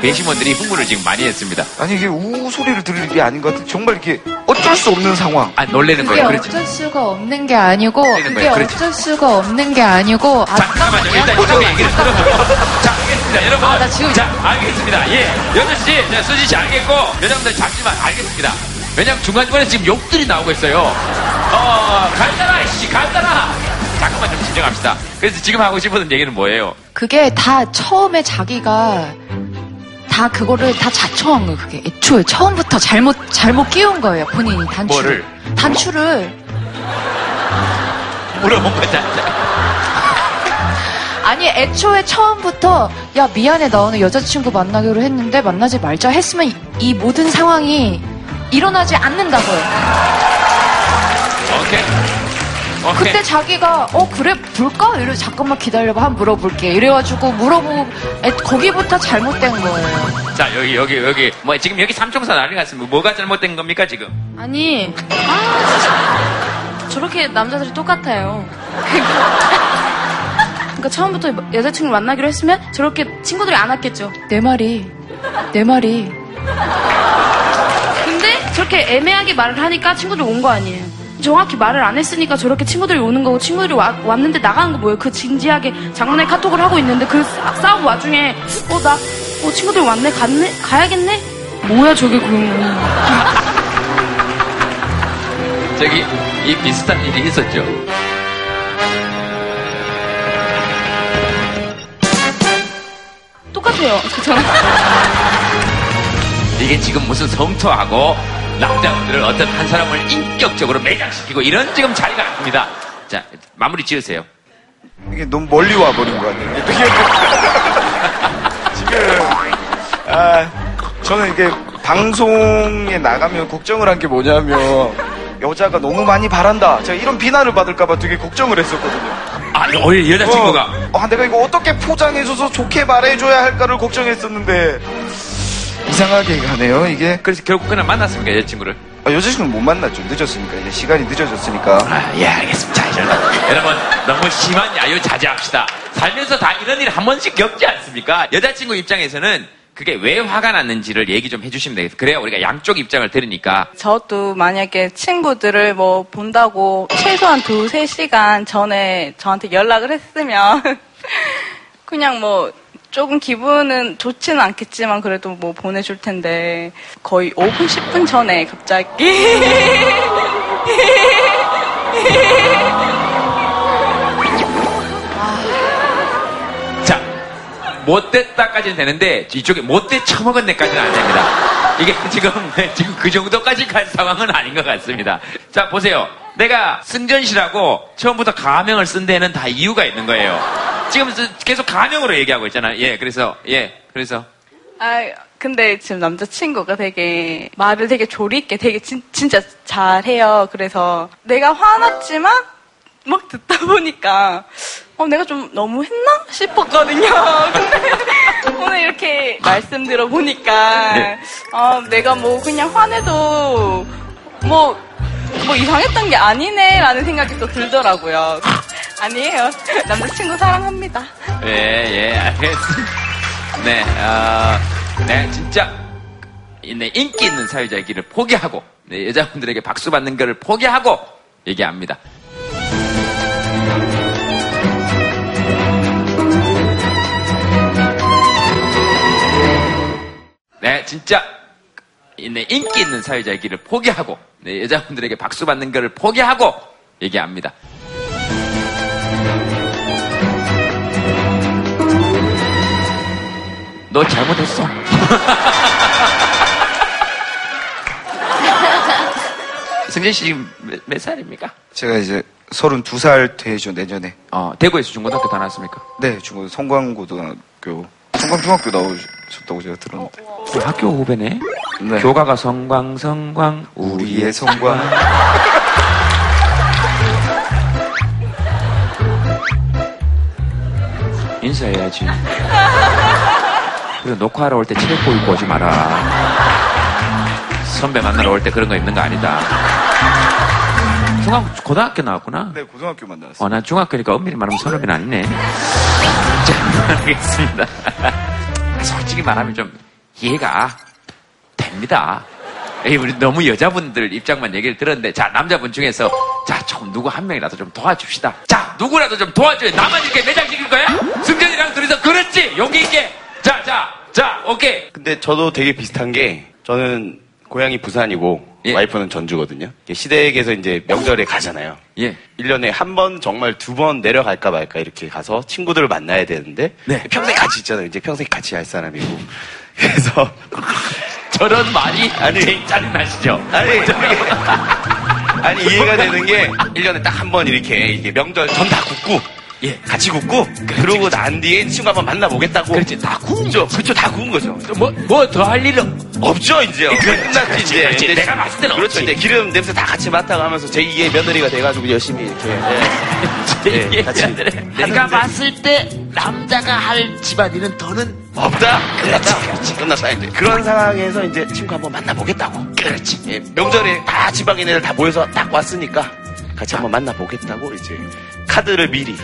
배심원들이 흥분을 지금 많이 했습니다. 아니 이게 우 소리를 들을 일이 아닌 것 같아. 정말 이게 어쩔 수 없는 상황. 아, 놀래는 그게 거예요. 그렇지. 어쩔 수가 없는 게 아니고 놀래는 그게 거예요. 그렇지. 어쩔 수가 없는 게 아니고 아, 잠깐만요. 일단 이쪽에 얘기를 들어보고. 자, 알겠습니다. 여러분. 아, 나 지금- 자, 알겠습니다. 예. 여덟 시, 자, 수지 씨 알겠고, 여러분들 잠시만 알겠습니다. 왜냐면 중간중간에 지금 욕들이 나오고 있어요. 어, 간단하, 씨, 간단하. 잠깐만 좀 진정합시다. 그래서 지금 하고 싶은 얘기는 뭐예요? 그게 다 처음에 자기가 다 그거를 다 자초한 거예요. 그게 애초에 처음부터 잘못 잘못 끼운 거예요. 본인이 단추를 뭐를? 단추를 물어본 거잖아. [LAUGHS] 아니 애초에 처음부터 야 미안해 나 오늘 여자친구 만나기로 했는데 만나지 말자 했으면 이, 이 모든 상황이 일어나지 않는다고요. 오케이. 오케이. 그때 자기가 어 그래 볼까? 이래 잠깐만 기다려봐 한번 물어볼게 이래가지고 물어보고 애- 거기부터 잘못된 거예요. 자, 여기, 여기, 여기. 뭐, 지금 여기 삼총사 난리 났습니다. 뭐가 잘못된 겁니까, 지금? 아니, 아, 진짜. 저렇게 남자들이 똑같아요. 그러니까 처음부터 여자친구를 만나기로 했으면 저렇게 친구들이 안 왔겠죠. 내 말이 내 말이 근데 저렇게 애매하게 말을 하니까 친구들이 온거 아니에요. 정확히 말을 안 했으니까 저렇게 친구들이 오는 거고 친구들이 와- 왔는데 나가는 거 뭐예요? 그 진지하게 장문의 카톡을 하고 있는데 그 싸- 싸움 와중에 어 나 어, 친구들 왔네 갔네 가야겠네 뭐야 저게 그 [LAUGHS] 저기, 이 비슷한 일이 있었죠. 똑같아요. 저처럼. [LAUGHS] 이게 지금 무슨 성토하고 남자분들을 어떤 한 사람을 인격적으로 매장시키고 이런 지금 자리가 아닙니다. 자, 마무리 지으세요. 이게 너무 멀리 와 버린 것 같아요. 이게 [LAUGHS] 지금 아 저는 이게 방송에 나가면 걱정을 한 게 뭐냐면 여자가 너무 많이 바란다. 제가 이런 비난을 받을까봐 되게 걱정을 했었거든요. 아, 어, 여자친구가. 어, 아, 내가 이거 어떻게 포장해줘서 좋게 말해줘야 할까를 걱정했었는데 이상하게 가네요 이게. 그래서 결국 그날 만났습니까 여자친구를? 아, 여자친구는 못 만났죠. 늦었으니까 이제 시간이 늦어졌으니까. 아, 예, 알겠습니다. 이제 여러분, 너무 심한 야유 자제합시다. 살면서 다 이런 일 한 번씩 겪지 않습니까? 여자친구 입장에서는 그게 왜 화가 났는지를 얘기 좀 해주시면 되겠어요. 그래야 우리가 양쪽 입장을 들으니까. 저도 만약에 친구들을 뭐 본다고 최소한 두세 시간 전에 저한테 연락을 했으면 [LAUGHS] 그냥 뭐 조금 기분은 좋지는 않겠지만 그래도 뭐 보내줄 텐데 거의 5분, 10분 전에 갑자기 [LAUGHS] 자, 못됐다까지는 되는데 이쪽에 못돼 처먹은 데까지는 안 됩니다. 이게 지금 지금 그 정도까지 갈 상황은 아닌 것 같습니다. 자 보세요. 내가 승전 씨라고 처음부터 가명을 쓴 데는 다 이유가 있는 거예요. 지금 계속 가명으로 얘기하고 있잖아요. 예, 그래서 예, 그래서 아 근데 지금 남자친구가 되게 말을 되게 조리 있게 되게 진, 진짜 잘해요. 그래서 내가 화났지만 막 듣다 보니까 어 내가 좀 너무 했나 싶었거든요. [LAUGHS] 근데 오늘 이렇게 말씀 들어보니까 네. 어 내가 뭐 그냥 화내도 뭐 뭐 이상했던 게 아니네라는 생각이 또 들더라고요. 아니에요. 남자친구 사랑합니다. 예, 예, 알겠습니다. 네, 어, 네, 진짜, 네, 인기 있는 사회자이기를 포기하고, 네, 여자분들에게 박수 받는 것을 포기하고 얘기합니다. 네, 진짜, 네, 인기 있는 사회자이기를 포기하고, 네, 여자분들에게 박수 받는 것을 포기하고 얘기합니다. 너 잘못했어. [LAUGHS] 승진 씨 지금 몇, 몇 살입니까? 제가 이제 32살 되죠, 내년에. 어, 대구에서 중고등학교 다 나왔습니까? 네, 중고 성광고등학교. 성광중학교 나오셨다고 제가 들었는데. 학교 후배네. 교가가 성광 성광 우리의 성광. [LAUGHS] 인사해야지. [LAUGHS] 그리고 녹화하러 올 때 체육복 입고 오지 마라. 선배 만나러 올 때 그런 거 입는 거 아니다. 중학 고등학교 나왔구나. 네, 고등학교만 나왔어요. 어, 난 중학교니까 엄밀히 말하면 선후배는 아니네. 자, 알겠습니다. [LAUGHS] 솔직히 말하면 좀 이해가 됩니다. 에이, 우리 너무 여자분들 입장만 얘기를 들었는데, 자, 남자분 중에서, 자, 좀 누구 한 명이라도 좀 도와줍시다. 자, 누구라도 좀 도와줘요. 나만 이렇게 매장시킬 거야? 승전이랑 둘이서, 그렇지! 용기 있게! 자, 자, 자, 오케이! 근데 저도 되게 비슷한 게 저는 고향이 부산이고 예. 와이프는 전주거든요. 시댁에서 이제 명절에 가잖아요. 예. 1년에 한 번 정말 두 번 내려갈까 말까 이렇게 가서 친구들을 만나야 되는데 네. 평생 같이 있잖아요. 이제 평생 같이 할 사람이고. [LAUGHS] 그래서 [LAUGHS] 저런 말이 아니 제일 짜증나시죠? 아니 저게 [LAUGHS] 아니 이해가 되는 게 1년에 딱 한 번 이렇게 이게 명절 전 다 굽고 예. 같이 굽고 그러고 난 뒤에 친구 한번 만나보겠다고 그렇지, 다 굽죠. 그렇죠. 다 구운 거죠. 뭐, 뭐 더 할 일은 없죠, 이제. 끝났지, 그렇지, 이제. 그렇지. 이제 내가 봤을 때는 그렇죠. 없지. 이제 기름 냄새 다 같이 맡아가 면서 제2의 며느리가 돼가지고 열심히 이렇게. 예. 예, [LAUGHS] 같이. 내가 봤을 때 남자가 할 집안일은 더는 없다? 끝났다. 그렇지, 끝났다. 이제. 그런 상황에서 이제 친구 한번 만나보겠다고. 그렇지. 예, 명절에 다 지방인 애들 다 모여서 딱 왔으니까 같이 한번 만나보겠다고 이제 카드를 미리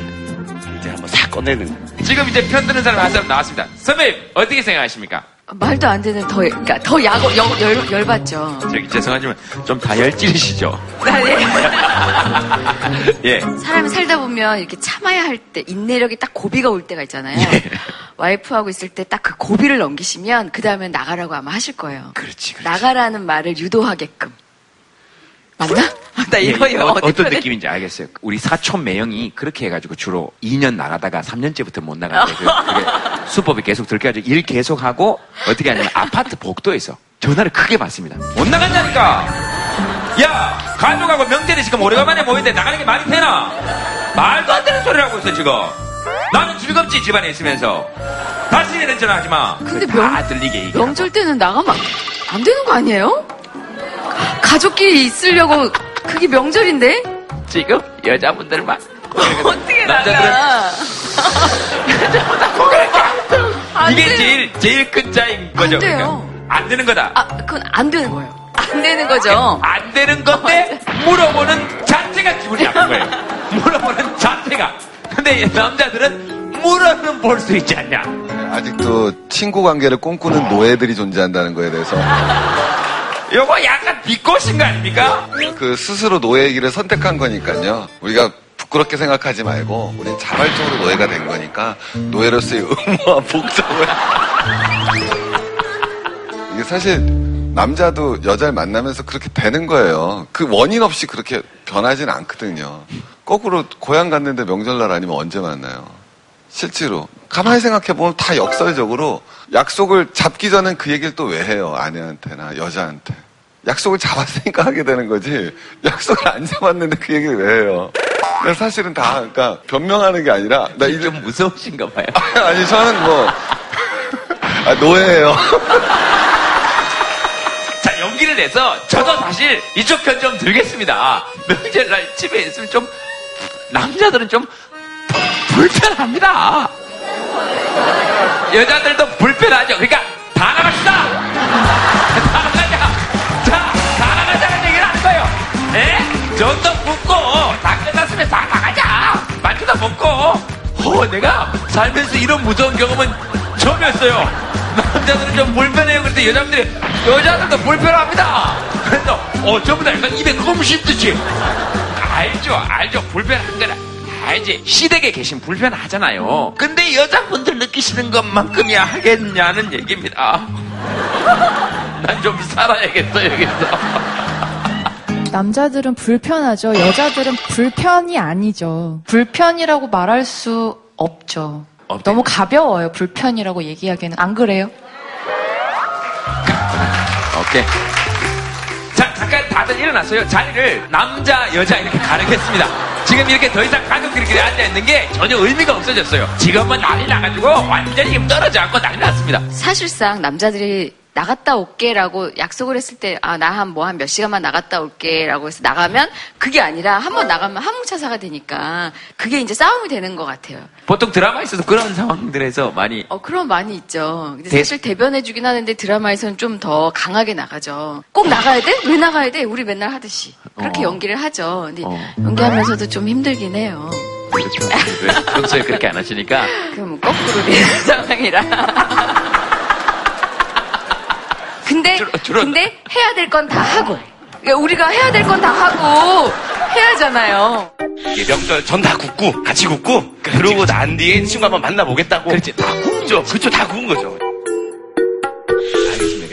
이제 한번 싹 꺼내는. 지금 이제 편드는 사람 한 사람 나왔습니다. 선배님, 어떻게 생각하십니까? 말도 안 되는 더, 그러니까 더 야고, 열, 열, 열받죠. 저기 죄송하지만 좀 다혈질이시죠? [LAUGHS] 예. 사람이 살다 보면 이렇게 참아야 할 때, 인내력이 딱 고비가 올 때가 있잖아요. 예. 와이프하고 있을 때 딱 그 고비를 넘기시면, 그 다음에 나가라고 아마 하실 거예요. 그렇지, 나가라는 말을 유도하게끔. 맞나? 나 예, 이거, 예, 이거 어, 편에- 느낌인지 알겠어요. 우리 사촌 매형이 그렇게 해가지고 주로 2년 나가다가 3년째부터 못 나가는데 그, 그게 [LAUGHS] 수법이 계속 들켜가지고 일 계속 하고 어떻게 하냐면 아파트 복도에서 전화를 크게 받습니다. 못 나간다니까! 야! 가족하고 명절에 지금 오래간만에 모이는데 나가는 게 말이 되나? 말도 안 되는 소리를 하고 있어, 지금. 나는 즐겁지, 집안에 있으면서. 다시는 전화하지 마. 근데 다 명- 들리게 얘기. 명절 때는 나가면 안 되는 거 아니에요? 가족끼리 있으려고, 그게 명절인데? 지금 여자분들만. [LAUGHS] 어떻게 남자들은 안 이게 돼요. 제일 제일 큰 차이인 거죠. 안 돼요. 그러니까. 안 되는 거다. 아, 그건 안 되는 거예요. 안 되는 거죠. 안 되는 건데 물어보는 자체가 기분이 나쁜 거예요. 물어보는 자체가. 근데 이 남자들은 물어는 볼 수 있지 않냐. 아직도 친구 관계를 꿈꾸는 노예들이 존재한다는 거에 대해서 요거 약간 비꼬신 거 아닙니까? 그 스스로 노예의 길을 선택한 거니까요. 우리가 부끄럽게 생각하지 말고 우린 자발적으로 노예가 된 거니까 노예로서의 의무와 [LAUGHS] 복종을 이게 사실 남자도 여자를 만나면서 그렇게 되는 거예요. 그 원인 없이 그렇게 변하진 않거든요. 거꾸로 고향 갔는데 명절날 아니면 언제 만나요? 실제로 가만히 생각해 보면 다 역설적으로 약속을 잡기 전엔 그 얘기를 또 왜 해요 아내한테나 여자한테 약속을 잡았으니까 하게 되는 거지 약속을 안 잡았는데 그 얘기를 왜 해요? 사실은 다 그러니까 변명하는 게 아니라 나 이제 좀 무서우신가 봐요. 아니 저는 뭐 아, 노예예요. 자 용기를 내서 저도 사실 이쪽 편 좀 들겠습니다. 명절날 집에 있으면 좀 남자들은 좀 불편합니다. 여자들도 불편하죠. 그러니까 다 나갑시다. 다 나가자. 자, 다 나가자는 얘기를 하는 거예요. 예? 전도 붓고 다 끝났으면 다 나가자. 만두도 먹고. 어, 내가 살면서 이런 무서운 경험은 처음이었어요. 남자들은 좀 불편해요. 그런데 여자들이 여자들도 불편합니다. 그래서 어 전부 다 약간 입에 껌 씹듯이 알죠, 알죠. 불편한 거라. 알지. 시댁에 계신 불편하잖아요. 근데 여자분들 느끼시는 것만큼이야 하겠냐는 얘기입니다. [LAUGHS] 난 좀 살아야겠어, 여기서. [LAUGHS] 남자들은 불편하죠. 여자들은 불편이 아니죠. 불편이라고 말할 수 없죠. 너무 가벼워요. 불편이라고 얘기하기에는 안 그래요? 오케이. 자, 잠깐 다들 일어났어요. 자리를 남자, 여자 이렇게 가르겠습니다. 지금 이렇게 더 이상 가족들끼리 앉아있는 게 전혀 의미가 없어졌어요. 지금은 난리 나가지고 완전히 힘 떨어져 갖고 난리 났습니다. 사실상 남자들이 나갔다 올게라고 약속을 했을 때, 아, 나 한 뭐 한 몇 시간만 나갔다 올게라고 해서 나가면 그게 아니라 한 번 나가면 한뭉차사가 되니까 그게 이제 싸움이 되는 것 같아요. 보통 드라마에서도 그런 상황들에서 많이 어, 그런 많이 있죠. 근데 대- 사실 대변해주긴 하는데 드라마에서는 좀 더 강하게 나가죠. 꼭 나가야 돼? 왜 나가야 돼? 우리 맨날 하듯이. 그렇게 어. 연기를 하죠. 근데 연기하면서도 좀 힘들긴 해요. 그렇죠. 왜 평소에 그렇게 안 하시니까 그럼 거꾸로 되는 [LAUGHS] 상황이라. 근데, 근데 해야 될 건 다 하고. 우리가 해야 될 건 다 하고 해야잖아요. 예, 명절 전 다 굽고 같이 굽고 그러고 난 뒤에 친구 한번 만나보겠다고. 그렇지 다 굽죠. 그렇죠 다 구운 거죠.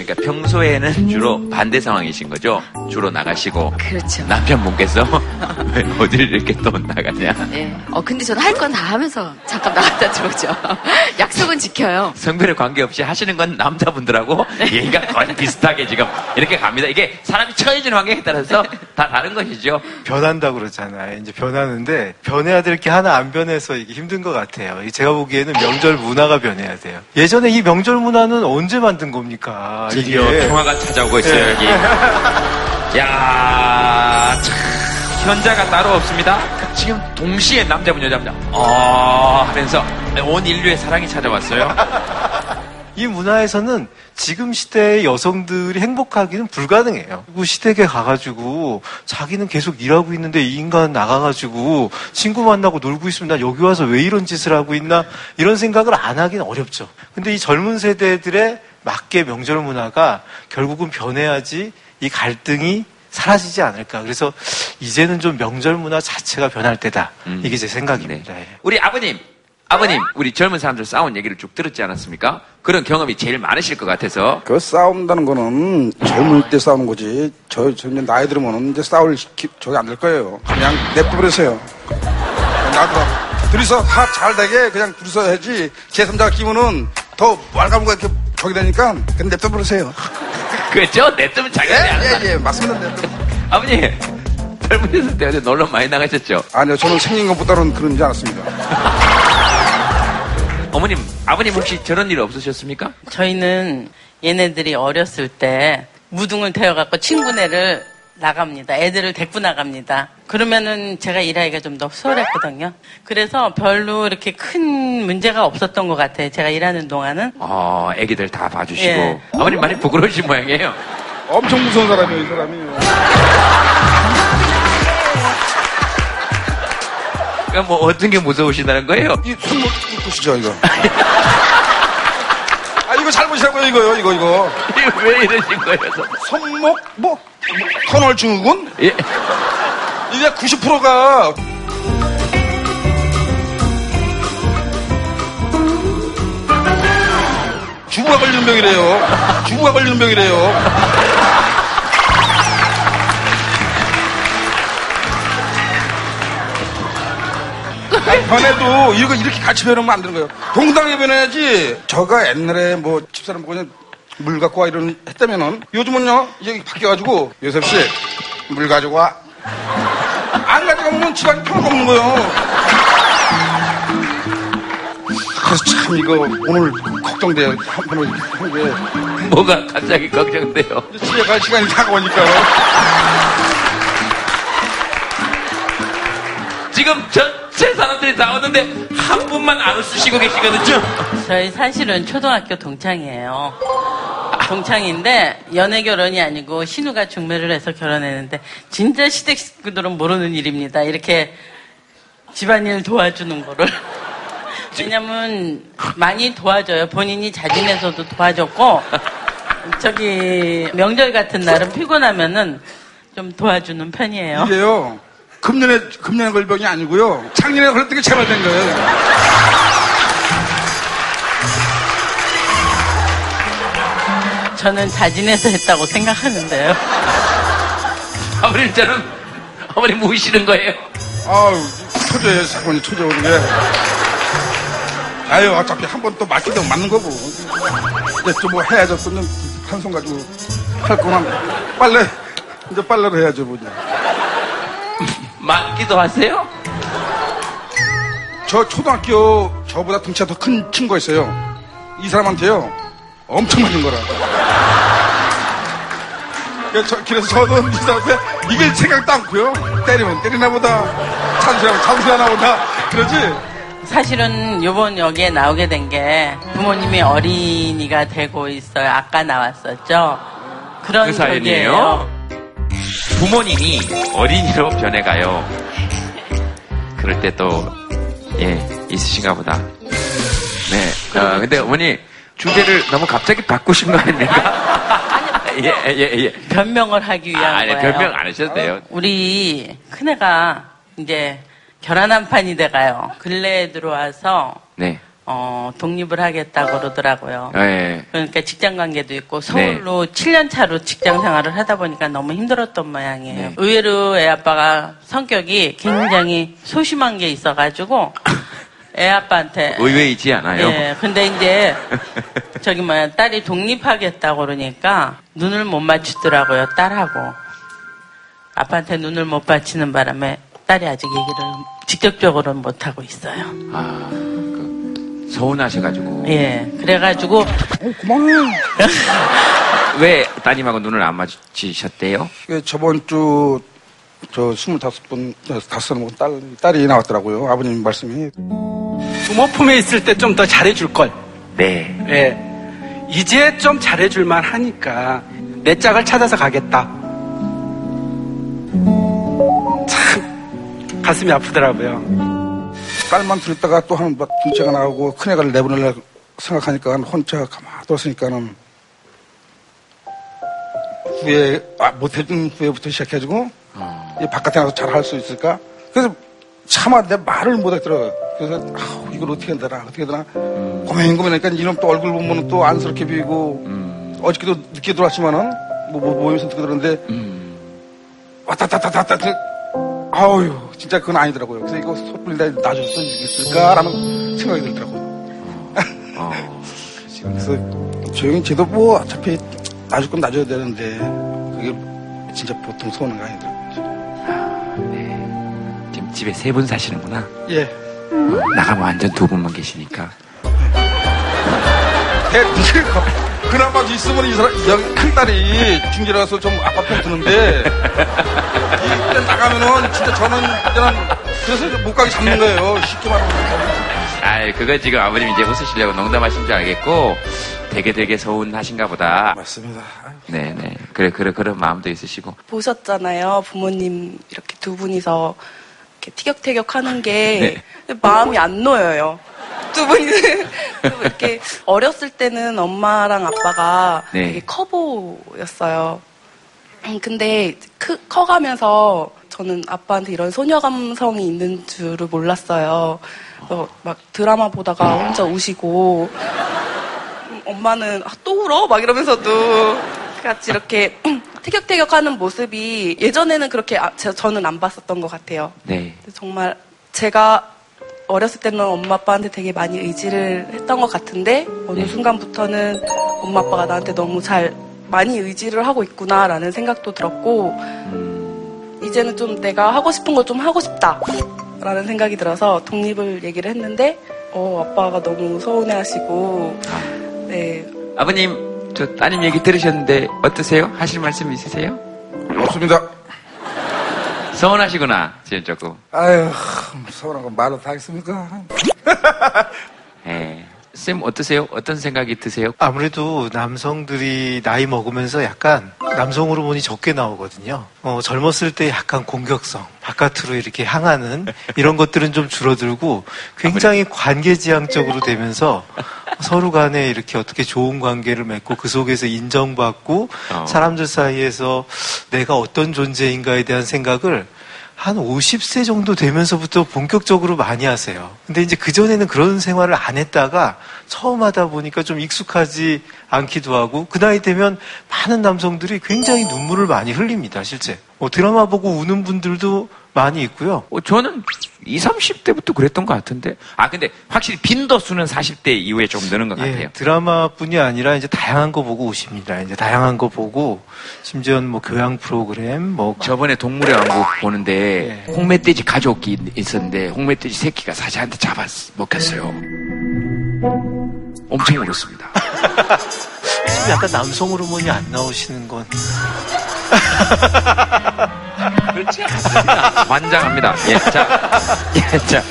그러니까 평소에는 주로 반대 상황이신 거죠. 주로 나가시고 그렇죠. 남편분께서 [LAUGHS] 왜 어딜 이렇게 또 나가냐. 네. 어, 근데 저는 할 건 다 하면서 잠깐 나갔다 들어오죠. [LAUGHS] 약속은 지켜요. 성별에 관계없이 하시는 건 남자분들하고 얘기가 거의 비슷하게 지금 이렇게 갑니다. 이게 사람이 처해지는 환경에 따라서 다 다른 것이죠. 변한다고 그러잖아요. 이제 변하는데 변해야 될 게 하나 안 변해서 이게 힘든 것 같아요. 제가 보기에는 명절 문화가 변해야 돼요. 예전에 이 명절 문화는 언제 만든 겁니까? 드디어 이게. 평화가 찾아오고 있어요, 예. 여기. [LAUGHS] 야 참, 현자가 따로 없습니다. 지금 동시에 남자분, 여자분, 어, 하면서 온 인류의 사랑이 찾아왔어요. [LAUGHS] 이 문화에서는 지금 시대의 여성들이 행복하기는 불가능해요. 그리고 시댁에 가가지고 자기는 계속 일하고 있는데 이 인간 나가가지고 친구 만나고 놀고 있으면 나 여기 와서 왜 이런 짓을 하고 있나 이런 생각을 안 하기는 어렵죠. 근데 이 젊은 세대들의 맞게 명절 문화가 결국은 변해야지 이 갈등이 사라지지 않을까. 그래서 이제는 좀 명절 문화 자체가 변할 때다. 이게 제 생각입니다. 예. 우리 아버님, 아버님, 우리 젊은 사람들 싸운 얘기를 쭉 들었지 않았습니까? 그런 경험이 제일 많으실 것 같아서. 그 싸운다는 거는 젊을 때 싸우는 거지. 저, 저 이제 나이 들으면 이제 싸울 기, 저기 안 될 거예요. 그냥 냅둬버리세요. 놔두라. 둘이서 다잘 되게 그냥 둘이서 해야지. 제3자가 끼면은 더 말가무가 이렇게 저기 되니까 그냥 냅둬 버리세요. 그죠? 냈으면 자기가 예, 예, 예, 맞습니다. 냅둬. [LAUGHS] 아버님, 젊으셨을 때 놀러 많이 나가셨죠? 아니요, 저는 생긴 것보다는 그런지 않았습니다. [LAUGHS] 어머님, 아버님 혹시 저런 일 없으셨습니까? 저희는 얘네들이 어렸을 때 무등을 태워갖고 친구네를 나갑니다. 애들을 데리고 나갑니다. 그러면은 제가 일하기가 좀 더 수월했거든요. 그래서 별로 이렇게 큰 문제가 없었던 것 같아요. 제가 일하는 동안은. 어, 애기들 다 봐주시고. 예. 아버님 많이 부끄러우신 모양이에요. 엄청 무서운 사람이에요, 이 사람이. 그러니까 뭐 어떤 게 무서우시다는 거예요? 이 손목 보시죠, 이거. 아, 이거 잘못이라고요, 이거요, 이거, 이거. [LAUGHS] 왜 이러신 거예요? 손목, 뭐, 터널 증후군? 예. 이게 90%가 주부가 걸리는 병이래요. 주부가 걸리는 병이래요. 변해도 이거 이렇게 같이 변하면 안 되는 거예요. 동당하게 변해야지. 저가 옛날에 뭐 집사람 보고 그냥 물 갖고 와 이런 했다면은 요즘은요 이게 바뀌어가지고 요셉 씨 물 가져와. 안 가져가면 집안이 평화가 없는 거예요. 그래서 참 이거 오늘 걱정돼요. 한편으로 한 게. 뭐가 갑자기 걱정돼요. 집에 갈 시간이 다가오니까. 지금 전체 사람들이 다 오는데 한 분만 안 웃으시고 계시거든요. 저희 사실은 초등학교 동창이에요. 동창인데 연애 결혼이 아니고 신우가 중매를 해서 결혼했는데 진짜 시댁 식구들은 모르는 일입니다. 이렇게 집안일 도와주는 거를. [LAUGHS] 왜냐면 많이 도와줘요. 본인이 자진해서도 도와줬고 저기 명절 같은 날은 피곤하면은 좀 도와주는 편이에요. 이게요. 금년에 금년에 걸 병이 아니고요. 작년에 걸렸던 게 재발된 거예요. 저는 자진해서 했다고 생각하는데요. [LAUGHS] 아버님 저는 어머님 우시는 거예요. 아우 초조해요. 사건이 초조한 게. 아유 어차피 한 번또 되면 맞는 거고. 이제 좀 뭐 해야죠. 또한손 가지고 할 거만 빨래 이제 빨래로 해야죠 뭐. 이제. [LAUGHS] 맞기도 하세요? 저 초등학교 저보다 등치가 더 큰 친구가 있어요. 이 사람한테요 엄청 맞은 거라. 그래서, 저, 그래서 저도 이 사람한테 이길 생각도 않고요. 때리면 때리나 보다. 찬수하면 찬수하나 보다. 그러지. 사실은 요번 여기에 나오게 된 게 부모님이 어린이가 되고 있어요. 아까 나왔었죠. 그런 그 사연이에요? 부모님이 어린이로 변해가요. 그럴 때 또, 예, 있으신가 보다. 네. 어, 근데 어머니, 주제를 너무 갑자기 바꾸신 거 아닙니까? 예, 예, 예. 변명을 하기 위한 아, 아니, 거예요. 변명 안 하셔도 돼요. 우리 큰애가 이제 결혼 한 판이 돼가요. 근래에 들어와서 네. 어, 독립을 하겠다고 그러더라고요. 예. 그러니까 직장 관계도 있고 서울로 7년 차로 직장 생활을 하다 보니까 너무 힘들었던 모양이에요. 네. 의외로 애 아빠가 성격이 굉장히 소심한 게 있어가지고 [COUGHS] 애 아빠한테 의외이지 않아요? 예, 근데 이제 [LAUGHS] 저기 뭐야 딸이 독립하겠다고 그러니까 눈을 못 맞추더라고요 딸하고 아빠한테 눈을 못 맞추는 바람에 딸이 아직 얘기를 직접적으로는 못 하고 있어요. 아, 그, 서운하셔가지고. 예, 그래가지고 고마워요. 왜 따님하고 눈을 안 마주치셨대요? 그 저번 주, 저 스물다섯 분, 다섯 분 딸, 딸이 나왔더라고요. 아버님 말씀이. 부모 품에 있을 때 좀 더 잘해줄 걸. 네. 예. 이제 좀 잘해줄만 하니까 내 짝을 찾아서 가겠다. 참 가슴이 아프더라고요. 딸만 들었다가 또 한, 막 둘째가 나오고 큰애가 내보내려고 생각하니까 혼자 가만히 뒀으니까는 후회, 아, 못해준 후회부터 시작해가지고 이 바깥에 나가서 잘 할 수 있을까? 그래서 내 말을 못 하더라고요. 그래서 아우, 이걸 어떻게 되나, 어떻게 되나. 고민 고민하니까 이놈 또 얼굴 보면 또 안쓰럽게 보이고 어저께도 늦게 들어왔지만은 뭐, 뭐 모임에서 듣고 들었는데 왔다 갔다 왔다 갔다 아우유 진짜 그건 아니더라고요. 그래서 이거 섣불리 나 놔줄 수 있을까라는 생각이 들더라고요. [LAUGHS] 그래서 조용히 쟤도 뭐 어차피 놔줄 건 놔줘야 되는데 그게 진짜 보통 거 아니더라고요. 집에 세 분 사시는구나. 예. 나가면 완전 두 분만 계시니까. 대- 그나마 있으면 이 사람 여기 큰 딸이 중지라서 좀 아빠 편 드는데 이 나가면은 진짜 저는 그냥 그래서 못 가게 잡는 거예요. 쉽게 말하면. 아, 그거 지금 아버님 이제 웃으시려고 농담하신 줄 알겠고, 되게 되게 서운하신가 보다. 맞습니다. 네 네. 그래, 그래, 그런 마음도 있으시고. 보셨잖아요. 부모님 이렇게 두 분이서 이렇게 티격태격 하는 게 [LAUGHS] 마음이 안 놓여요. 두 분이 [LAUGHS] 이렇게 어렸을 때는 엄마랑 아빠가 네. 되게 커 보였어요. 음, 근데 크, 커가면서 저는 아빠한테 이런 소녀 감성이 있는 줄을 몰랐어요. 막 드라마 보다가 혼자 우시고 음, 엄마는 아, 또 울어? 막 이러면서도 같이 이렇게 [CLEARS THROAT] 티격태격하는 모습이 예전에는 그렇게 아- 제- 저는 안 봤었던 것 같아요. 네. 정말 제가 어렸을 때는 엄마 아빠한테 되게 많이 의지를 했던 것 같은데 어느 순간부터는 엄마 아빠가 나한테 너무 잘 많이 의지를 하고 있구나라는 생각도 들었고 이제는 좀 내가 하고 싶은 거좀 하고 싶다라는 생각이 들어서 독립을 얘기를 했는데 어 아빠가 너무 서운해하시고 네 아버님, 저 따님 얘기 들으셨는데 어떠세요? 하실 말씀 있으세요? 없습니다. 서운하시구나, 지금 조금. 아유, 서운한 건 말로 다 하겠습니까? 예. [LAUGHS] 쌤 어떠세요? 어떤 생각이 드세요? 아무래도 남성들이 나이 먹으면서 약간 남성 호르몬이 적게 나오거든요. 어, 젊었을 때 약간 공격성, 바깥으로 이렇게 향하는 이런 것들은 좀 줄어들고 굉장히 관계지향적으로 되면서 서로 간에 이렇게 어떻게 좋은 관계를 맺고 그 속에서 인정받고 어. 사람들 사이에서 내가 어떤 존재인가에 대한 생각을 한 50세 정도 되면서부터 본격적으로 많이 하세요. 근데 이제 그전에는 그런 생활을 안 했다가 처음 하다 보니까 좀 익숙하지 않기도 하고 그 나이 되면 많은 남성들이 굉장히 눈물을 많이 흘립니다, 실제. 어, 드라마 보고 우는 분들도 많이 있고요. 어, 저는 20, 30대부터 그랬던 것 같은데. 아, 근데 확실히 빈도수는 40대 이후에 좀 느는 것 같아요. 예, 드라마뿐이 아니라 이제 다양한 거 보고 오십니다. 이제 다양한 거 보고 심지어 뭐 교양 프로그램 뭐 저번에 동물의 왕국 보는데 홍멧돼지 가족이 있었는데 홍멧돼지 새끼가 사자한테 잡아 먹혔어요. 엄청 울었습니다. [LAUGHS] 지금 약간 남성 호르몬이 안 나오시는 건 [LAUGHS] 그렇지 않습니다. 환장합니다. 예, 자, 예, 자.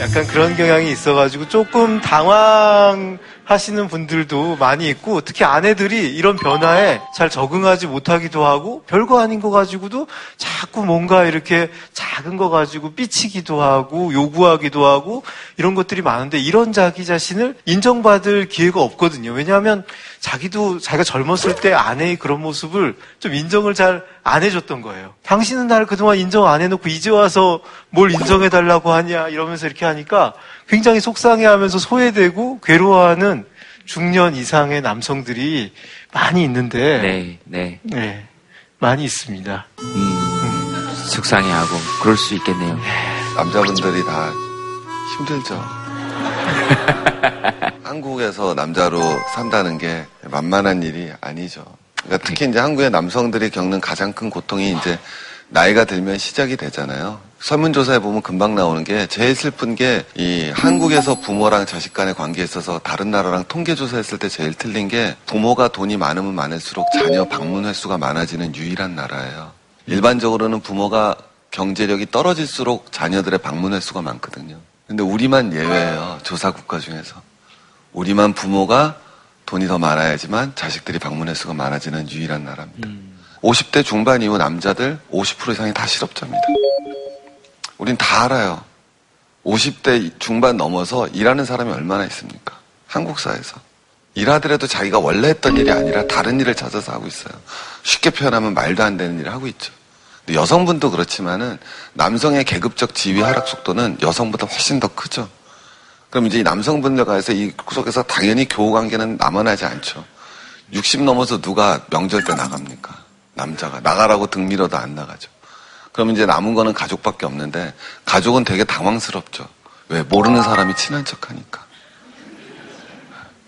약간 그런 경향이 있어가지고 조금 당황하시는 분들도 많이 있고 특히 아내들이 이런 변화에 잘 적응하지 못하기도 하고 별거 아닌 거 가지고도 자꾸 뭔가 이렇게 작은 거 가지고 삐치기도 하고 요구하기도 하고 이런 것들이 많은데 이런 자기 자신을 인정받을 기회가 없거든요. 왜냐하면 자기도 자기가 젊었을 때 아내의 그런 모습을 좀 인정을 잘 안 해줬던 거예요. 당신은 나를 그동안 인정 안 해놓고 이제 와서 뭘 인정해달라고 하냐 이러면서 이렇게 하니까 굉장히 속상해하면서 소외되고 괴로워하는 중년 이상의 남성들이 많이 있는데 네, 네. 네, 많이 있습니다. 음, 속상해하고 그럴 수 있겠네요. 남자분들이 다 힘들죠. [LAUGHS] 한국에서 남자로 산다는 게 만만한 일이 아니죠. 그러니까 특히 이제 한국의 남성들이 겪는 가장 큰 고통이 이제 나이가 들면 시작이 되잖아요. 설문조사에 보면 금방 나오는 게 제일 슬픈 게 이 한국에서 부모랑 자식 간의 관계에 있어서 다른 나라랑 통계조사했을 때 제일 틀린 게 부모가 돈이 많으면 많을수록 자녀 방문 횟수가 많아지는 유일한 나라예요. 일반적으로는 부모가 경제력이 떨어질수록 자녀들의 방문 횟수가 많거든요. 근데 우리만 예외예요. 조사 국가 중에서. 우리만 부모가 돈이 더 많아야지만 자식들이 방문 횟 수가 많아지는 유일한 나라입니다. 50대 중반 이후 남자들 50% 이상이 다 실업자입니다. 우린 다 알아요. 50대 중반 넘어서 일하는 사람이 얼마나 있습니까? 한국 사회에서. 일하더라도 자기가 원래 했던 일이 아니라 다른 일을 찾아서 하고 있어요. 쉽게 표현하면 말도 안 되는 일을 하고 있죠. 여성분도 그렇지만은 남성의 계급적 지위 하락 속도는 여성보다 훨씬 더 크죠. 그럼 이제 해서 이 속에서 당연히 교우 관계는 남아나지 않죠. 60 넘어서 누가 명절 때 나갑니까? 남자가. 나가라고 등 밀어도 안 나가죠. 그럼 이제 남은 거는 가족밖에 없는데 가족은 되게 당황스럽죠. 왜? 모르는 사람이 친한 척 하니까.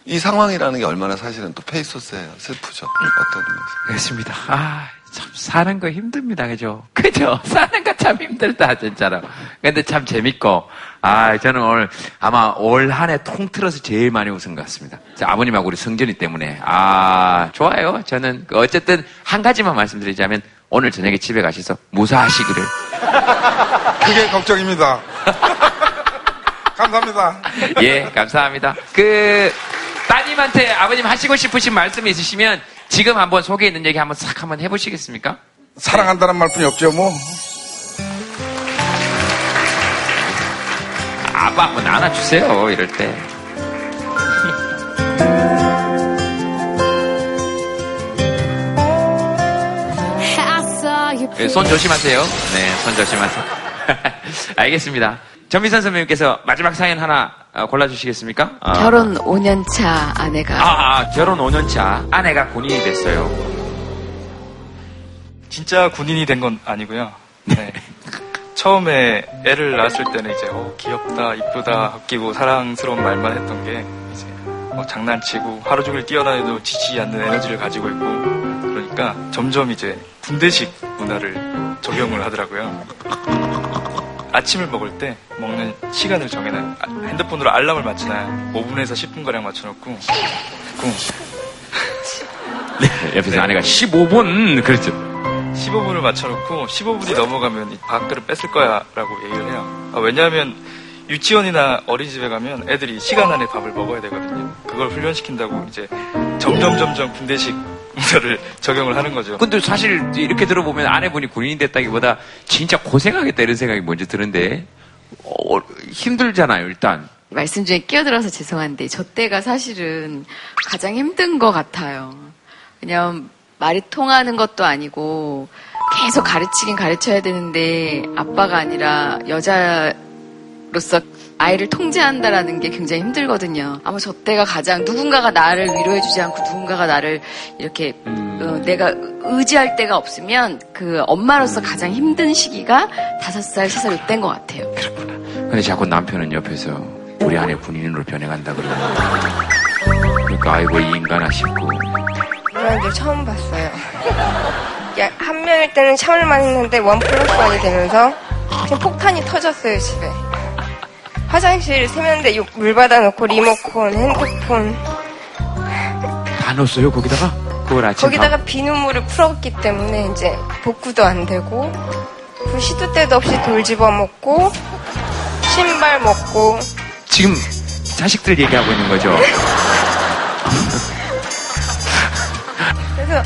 이 상황이라는 게 얼마나 사실은 또 페이소스예요. 슬프죠. 어떤 의미에서. 그렇습니다. 아, 참, 사는 거 힘듭니다. 그죠? 그죠? [LAUGHS] 사는 거 참 힘들다, 진짜로. 근데 참 재밌고, 아, 저는 오늘 아마 올 한 해 통틀어서 제일 많이 웃은 것 같습니다. 자, 아버님하고 우리 성전이 때문에. 아, 좋아요. 저는, 그 어쨌든 한 가지만 말씀드리자면, 오늘 저녁에 집에 가셔서 무사하시기를. [LAUGHS] 그게 걱정입니다. [LAUGHS] 감사합니다. 예, 감사합니다. 그, 따님한테 아버님 하시고 싶으신 말씀이 있으시면 지금 한번 속에 있는 얘기 한번 싹 한번 해보시겠습니까? 사랑한다는 말뿐이 없죠, 뭐. 아빠 한번 안아주세요, 이럴 때. 네, 손 조심하세요. 네, 손 조심하세요. [LAUGHS] 알겠습니다. 전미선 선배님께서 마지막 사연 하나 어, 골라주시겠습니까? 어, 결혼 5년 차 아내가 아, 아, 결혼 5년 차 아내가 군인이 됐어요. 진짜 군인이 된 건 아니고요. 네. 처음에 애를 낳았을 때는 이제 어, 귀엽다, 이쁘다, 아끼고 사랑스러운 말만 했던 게 이제 뭐 장난치고 하루 종일 뛰어다녀도 지치지 않는 에너지를 가지고 있고 그러니까 점점 이제 군대식 문화를 적용을 하더라고요. 아침을 먹을 때 먹는 시간을 정해놔요. 아, 핸드폰으로 알람을 맞추나요? 5분에서 10분가량 맞춰놓고 그 네, 옆에서 아내가 15분 그렇죠. 15분을 맞춰놓고 15분이 넘어가면 이 밥그릇 뺏을 거야 라고 얘기를 해요. 아, 왜냐하면 유치원이나 어린이집에 가면 애들이 시간 안에 밥을 먹어야 되거든요. 그걸 훈련시킨다고 이제 점점 점점 군대식 문화를 적용을 하는 거죠. 근데 사실 이렇게 들어보면 아내분이 군인이 됐다기보다 진짜 고생하겠다 이런 생각이 먼저 드는데 어, 힘들잖아요 일단. 말씀 중에 끼어들어서 죄송한데 저 때가 사실은 가장 힘든 것 같아요. 그냥 말이 통하는 것도 아니고 계속 가르치긴 가르쳐야 되는데 아빠가 아니라 여자로서 아이를 통제한다라는 게 굉장히 힘들거든요. 아마 저 때가 가장 누군가가 나를 위로해주지 않고 누군가가 나를 이렇게 어, 내가 의지할 때가 없으면 그 엄마로서 가장 힘든 시기가 다섯 살, 세 살 이때인 것 같아요. 근데 자꾸 남편은 옆에서 우리 아내 군인으로 변해간다 그러고 그러니까 아이고 이 인간아 싶고 누나들 처음 봤어요. 야, 한 명일 때는 참을만 했는데 원 플러스 원이 되면서 그냥 폭탄이 터졌어요 집에. 화장실 세면대 물 받아놓고 리모컨, 핸드폰. 다 넣었어요 거기다가? 그걸 아침 거기다가 비눗물을 풀었기 때문에 이제 복구도 안 되고 그 시도 때도 없이 돌 집어먹고 신발 먹고. 지금 자식들 얘기하고 있는 거죠. 그래서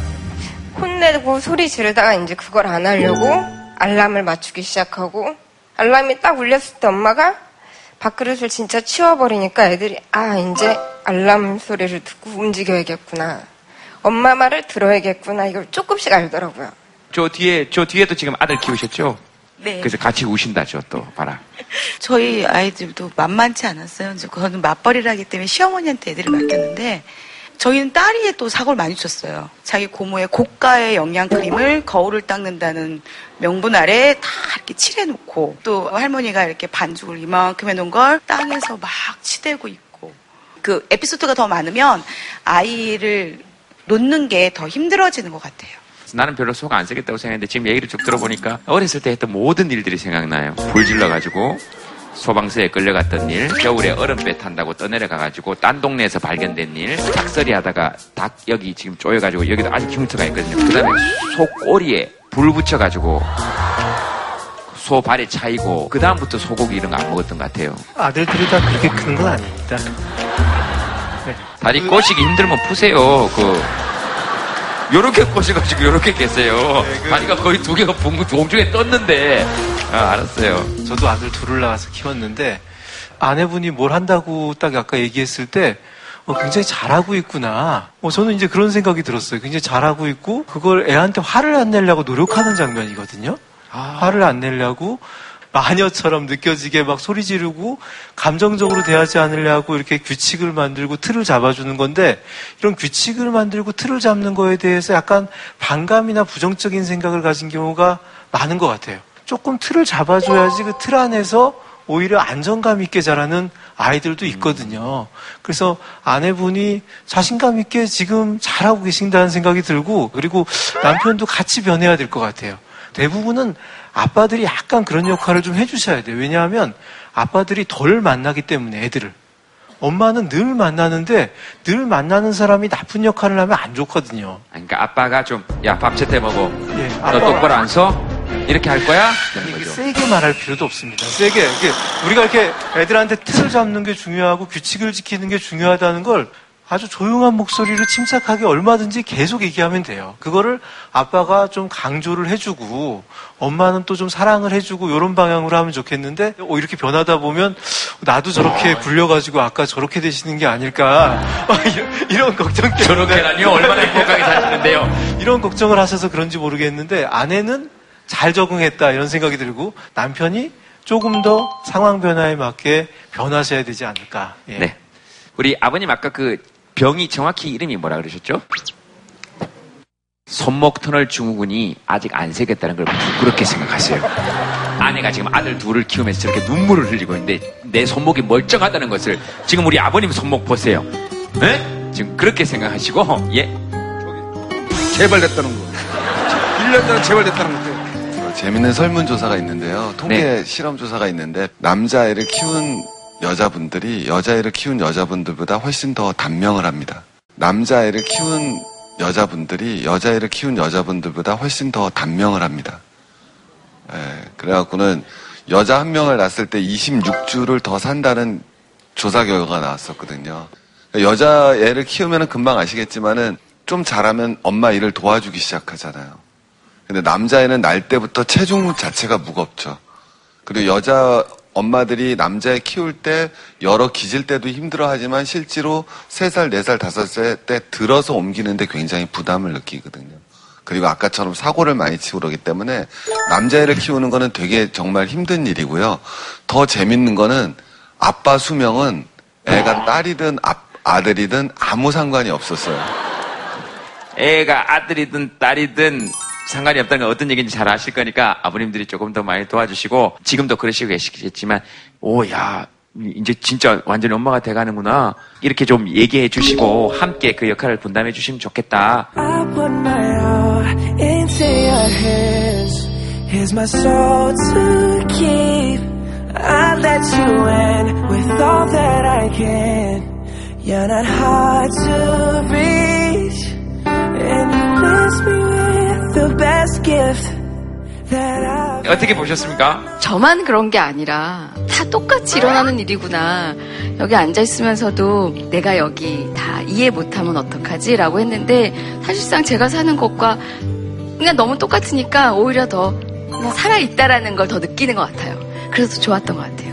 혼내고 소리 지르다가 이제 그걸 안 하려고 알람을 맞추기 시작하고 알람이 딱 울렸을 때 엄마가 밥그릇을 진짜 치워버리니까 애들이 아 이제 알람 소리를 듣고 움직여야겠구나 엄마 말을 들어야겠구나 이걸 조금씩 알더라고요. 저 뒤에 저 뒤에도 지금 아들 키우셨죠? 네. 그래서 같이 우신다죠 또 봐라. [LAUGHS] 저희 아이들도 만만치 않았어요. 이제 그거는 맞벌이라기 때문에 시어머니한테 애들을 맡겼는데 저희는 딸이 또 사고를 많이 쳤어요. 자기 고모의 고가의 영양 크림을 거울을 닦는다는 명분 아래 다 이렇게 칠해놓고 또 할머니가 이렇게 반죽을 이만큼 해놓은 걸 땅에서 막 치대고 있고 그 에피소드가 더 많으면 아이를 놓는 게 더 힘들어지는 것 같아요. 나는 별로 속 안 쓰겠다고 생각했는데 지금 얘기를 쭉 들어보니까 어렸을 때 했던 모든 일들이 생각나요. 불 질러가지고 소방서에 끌려갔던 일, 겨울에 얼음배 탄다고 떠내려가가지고 딴 동네에서 발견된 일, 닭서리 하다가 닭 여기 지금 쪼여가지고 여기도 아직 흉터가 있거든요. 그 다음에 소 꼬리에 불 붙여가지고 소 발에 차이고 그 다음부터 소고기 이런 거 안 먹었던 것 같아요. 아들들이 다 그렇게 큰 건 아닙니다. 다리 꼬시기 힘들면 푸세요. 그 요렇게 꼬셔가지고 요렇게 계세요. 다리가 거의 두 개가 봉- 공중에 떴는데 아, 알았어요. 저도 아들 둘을 낳아서 키웠는데 아내분이 뭘 한다고 딱 아까 얘기했을 때 어, 굉장히 잘하고 있구나. 어, 저는 이제 그런 생각이 들었어요. 굉장히 잘하고 있고 그걸 애한테 화를 안 내려고 노력하는 장면이거든요. 화를 안 내려고 마녀처럼 느껴지게 막 소리 지르고 감정적으로 대하지 않으려고 이렇게 규칙을 만들고 틀을 잡아주는 건데 이런 규칙을 만들고 틀을 잡는 거에 대해서 약간 반감이나 부정적인 생각을 가진 경우가 많은 것 같아요. 조금 틀을 잡아줘야지 그 틀 안에서 오히려 안정감 있게 자라는 아이들도 있거든요. 그래서 아내분이 자신감 있게 지금 잘하고 계신다는 생각이 들고 그리고 남편도 같이 변해야 될 것 같아요. 대부분은 아빠들이 약간 그런 역할을 좀 해주셔야 돼요. 왜냐하면 아빠들이 덜 만나기 때문에 애들을. 엄마는 늘 만나는데 늘 만나는 사람이 나쁜 역할을 하면 안 좋거든요. 그러니까 아빠가 좀 야 밥 제때 먹어. 예, 너 똑바로 안 서? 이렇게 할 거야? 이게. 세게 말할 필요도 없습니다. 세게. 이게 우리가 이렇게 애들한테 틀을 잡는 게 중요하고 규칙을 지키는 게 중요하다는 걸 아주 조용한 목소리로 침착하게 얼마든지 계속 얘기하면 돼요. 그거를 아빠가 좀 강조를 해주고 엄마는 또 좀 사랑을 해주고 이런 방향으로 하면 좋겠는데 어, 이렇게 변하다 보면 나도 저렇게 굴려가지고 아까 저렇게 되시는 게 아닐까 [LAUGHS] 이런, 이런 걱정 때문에 저렇게라니요? 얼마나 행복하게 사시는데요? 이런 걱정을 하셔서 그런지 모르겠는데 아내는 잘 적응했다 이런 생각이 들고 남편이 조금 더 상황 변화에 맞게 변하셔야 되지 않을까. 예. 네. 우리 아버님 아까 그 병이 정확히 이름이 뭐라 그러셨죠? 손목 터널 증후군이 아직 안 생겼다는 걸 부끄럽게 생각하세요. 아내가 지금 아들 둘을 키우면서 저렇게 눈물을 흘리고 있는데 내 손목이 멀쩡하다는 것을 지금 우리 아버님 손목 보세요. 네? 지금 그렇게 생각하시고 예. 재발됐다는 거. 1년 전에 재발됐다는 거죠. 어, 재밌는 설문조사가 있는데요. 통계 네. 실험조사가 있는데 남자아이를 키운 여자분들이 여자아이를 키운 여자분들보다 훨씬 더 단명을 합니다. 남자아이를 키운 여자분들이 여자아이를 키운 여자분들보다 훨씬 더 단명을 합니다. 예, 그래갖고는 여자 한 명을 낳았을 때 26주를 더 산다는 조사 결과가 나왔었거든요. 그러니까 여자 애를 키우면 금방 아시겠지만은 좀 잘하면 엄마 일을 도와주기 시작하잖아요. 근데 남자애는 날 때부터 체중 자체가 무겁죠. 그리고 여자 엄마들이 남자애 키울 때 여러 기질 때도 힘들어 하지만 실제로 3살, 4살, 5살 때 들어서 옮기는데 굉장히 부담을 느끼거든요. 그리고 아까처럼 사고를 많이 치고 그러기 때문에 남자애를 키우는 거는 되게 정말 힘든 일이고요. 더 재밌는 거는 아빠 수명은 애가 딸이든 아, 아들이든 아무 상관이 없었어요. 애가 아들이든 딸이든 상관이 없다는 건 어떤 얘기인지 잘 아실 거니까 아버님들이 조금 더 많이 도와주시고 지금도 그러시고 계시겠지만 오야 이제 진짜 완전히 엄마가 돼가는구나 이렇게 좀 얘기해 주시고 함께 그 역할을 분담해 주시면 좋겠다. You're not hard to reach. And you bless me with the best gift that I've 어떻게 보셨습니까? 저만 그런 게 아니라 다 똑같이 일어나는 일이구나. 여기 앉아 있으면서도 내가 여기 다 이해 못하면 어떡하지? 라고 했는데 사실상 제가 사는 곳과 그냥 너무 똑같으니까 오히려 더 살아있다라는 걸 더 느끼는 것 같아요. 그래서 좋았던 것 같아요.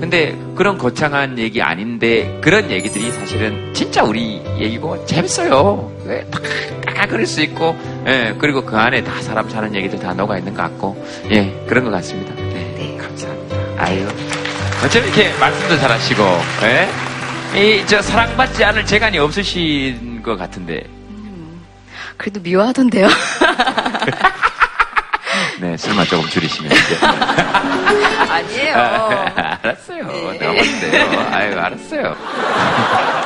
근데 그런 거창한 얘기 아닌데 그런 얘기들이 사실은 진짜 우리 얘기고 재밌어요. 왜 다, 다 그럴 수 있고, 예, 그리고 그 안에 다 사람 사는 얘기도 다 녹아 있는 것 같고, 예, 그런 것 같습니다. 네, 감사합니다. 아유, 어쩜 이렇게 말씀도 잘하시고, 예? 이, 저, 사랑받지 않을 재간이 없으신 것 같은데, 그래도 미워하던데요. [LAUGHS] 네, 술만 조금 줄이시면 이제. [LAUGHS] 아니에요. [LAUGHS] 알았어요. 내가 봤는데요. 아유, 알았어요. [LAUGHS]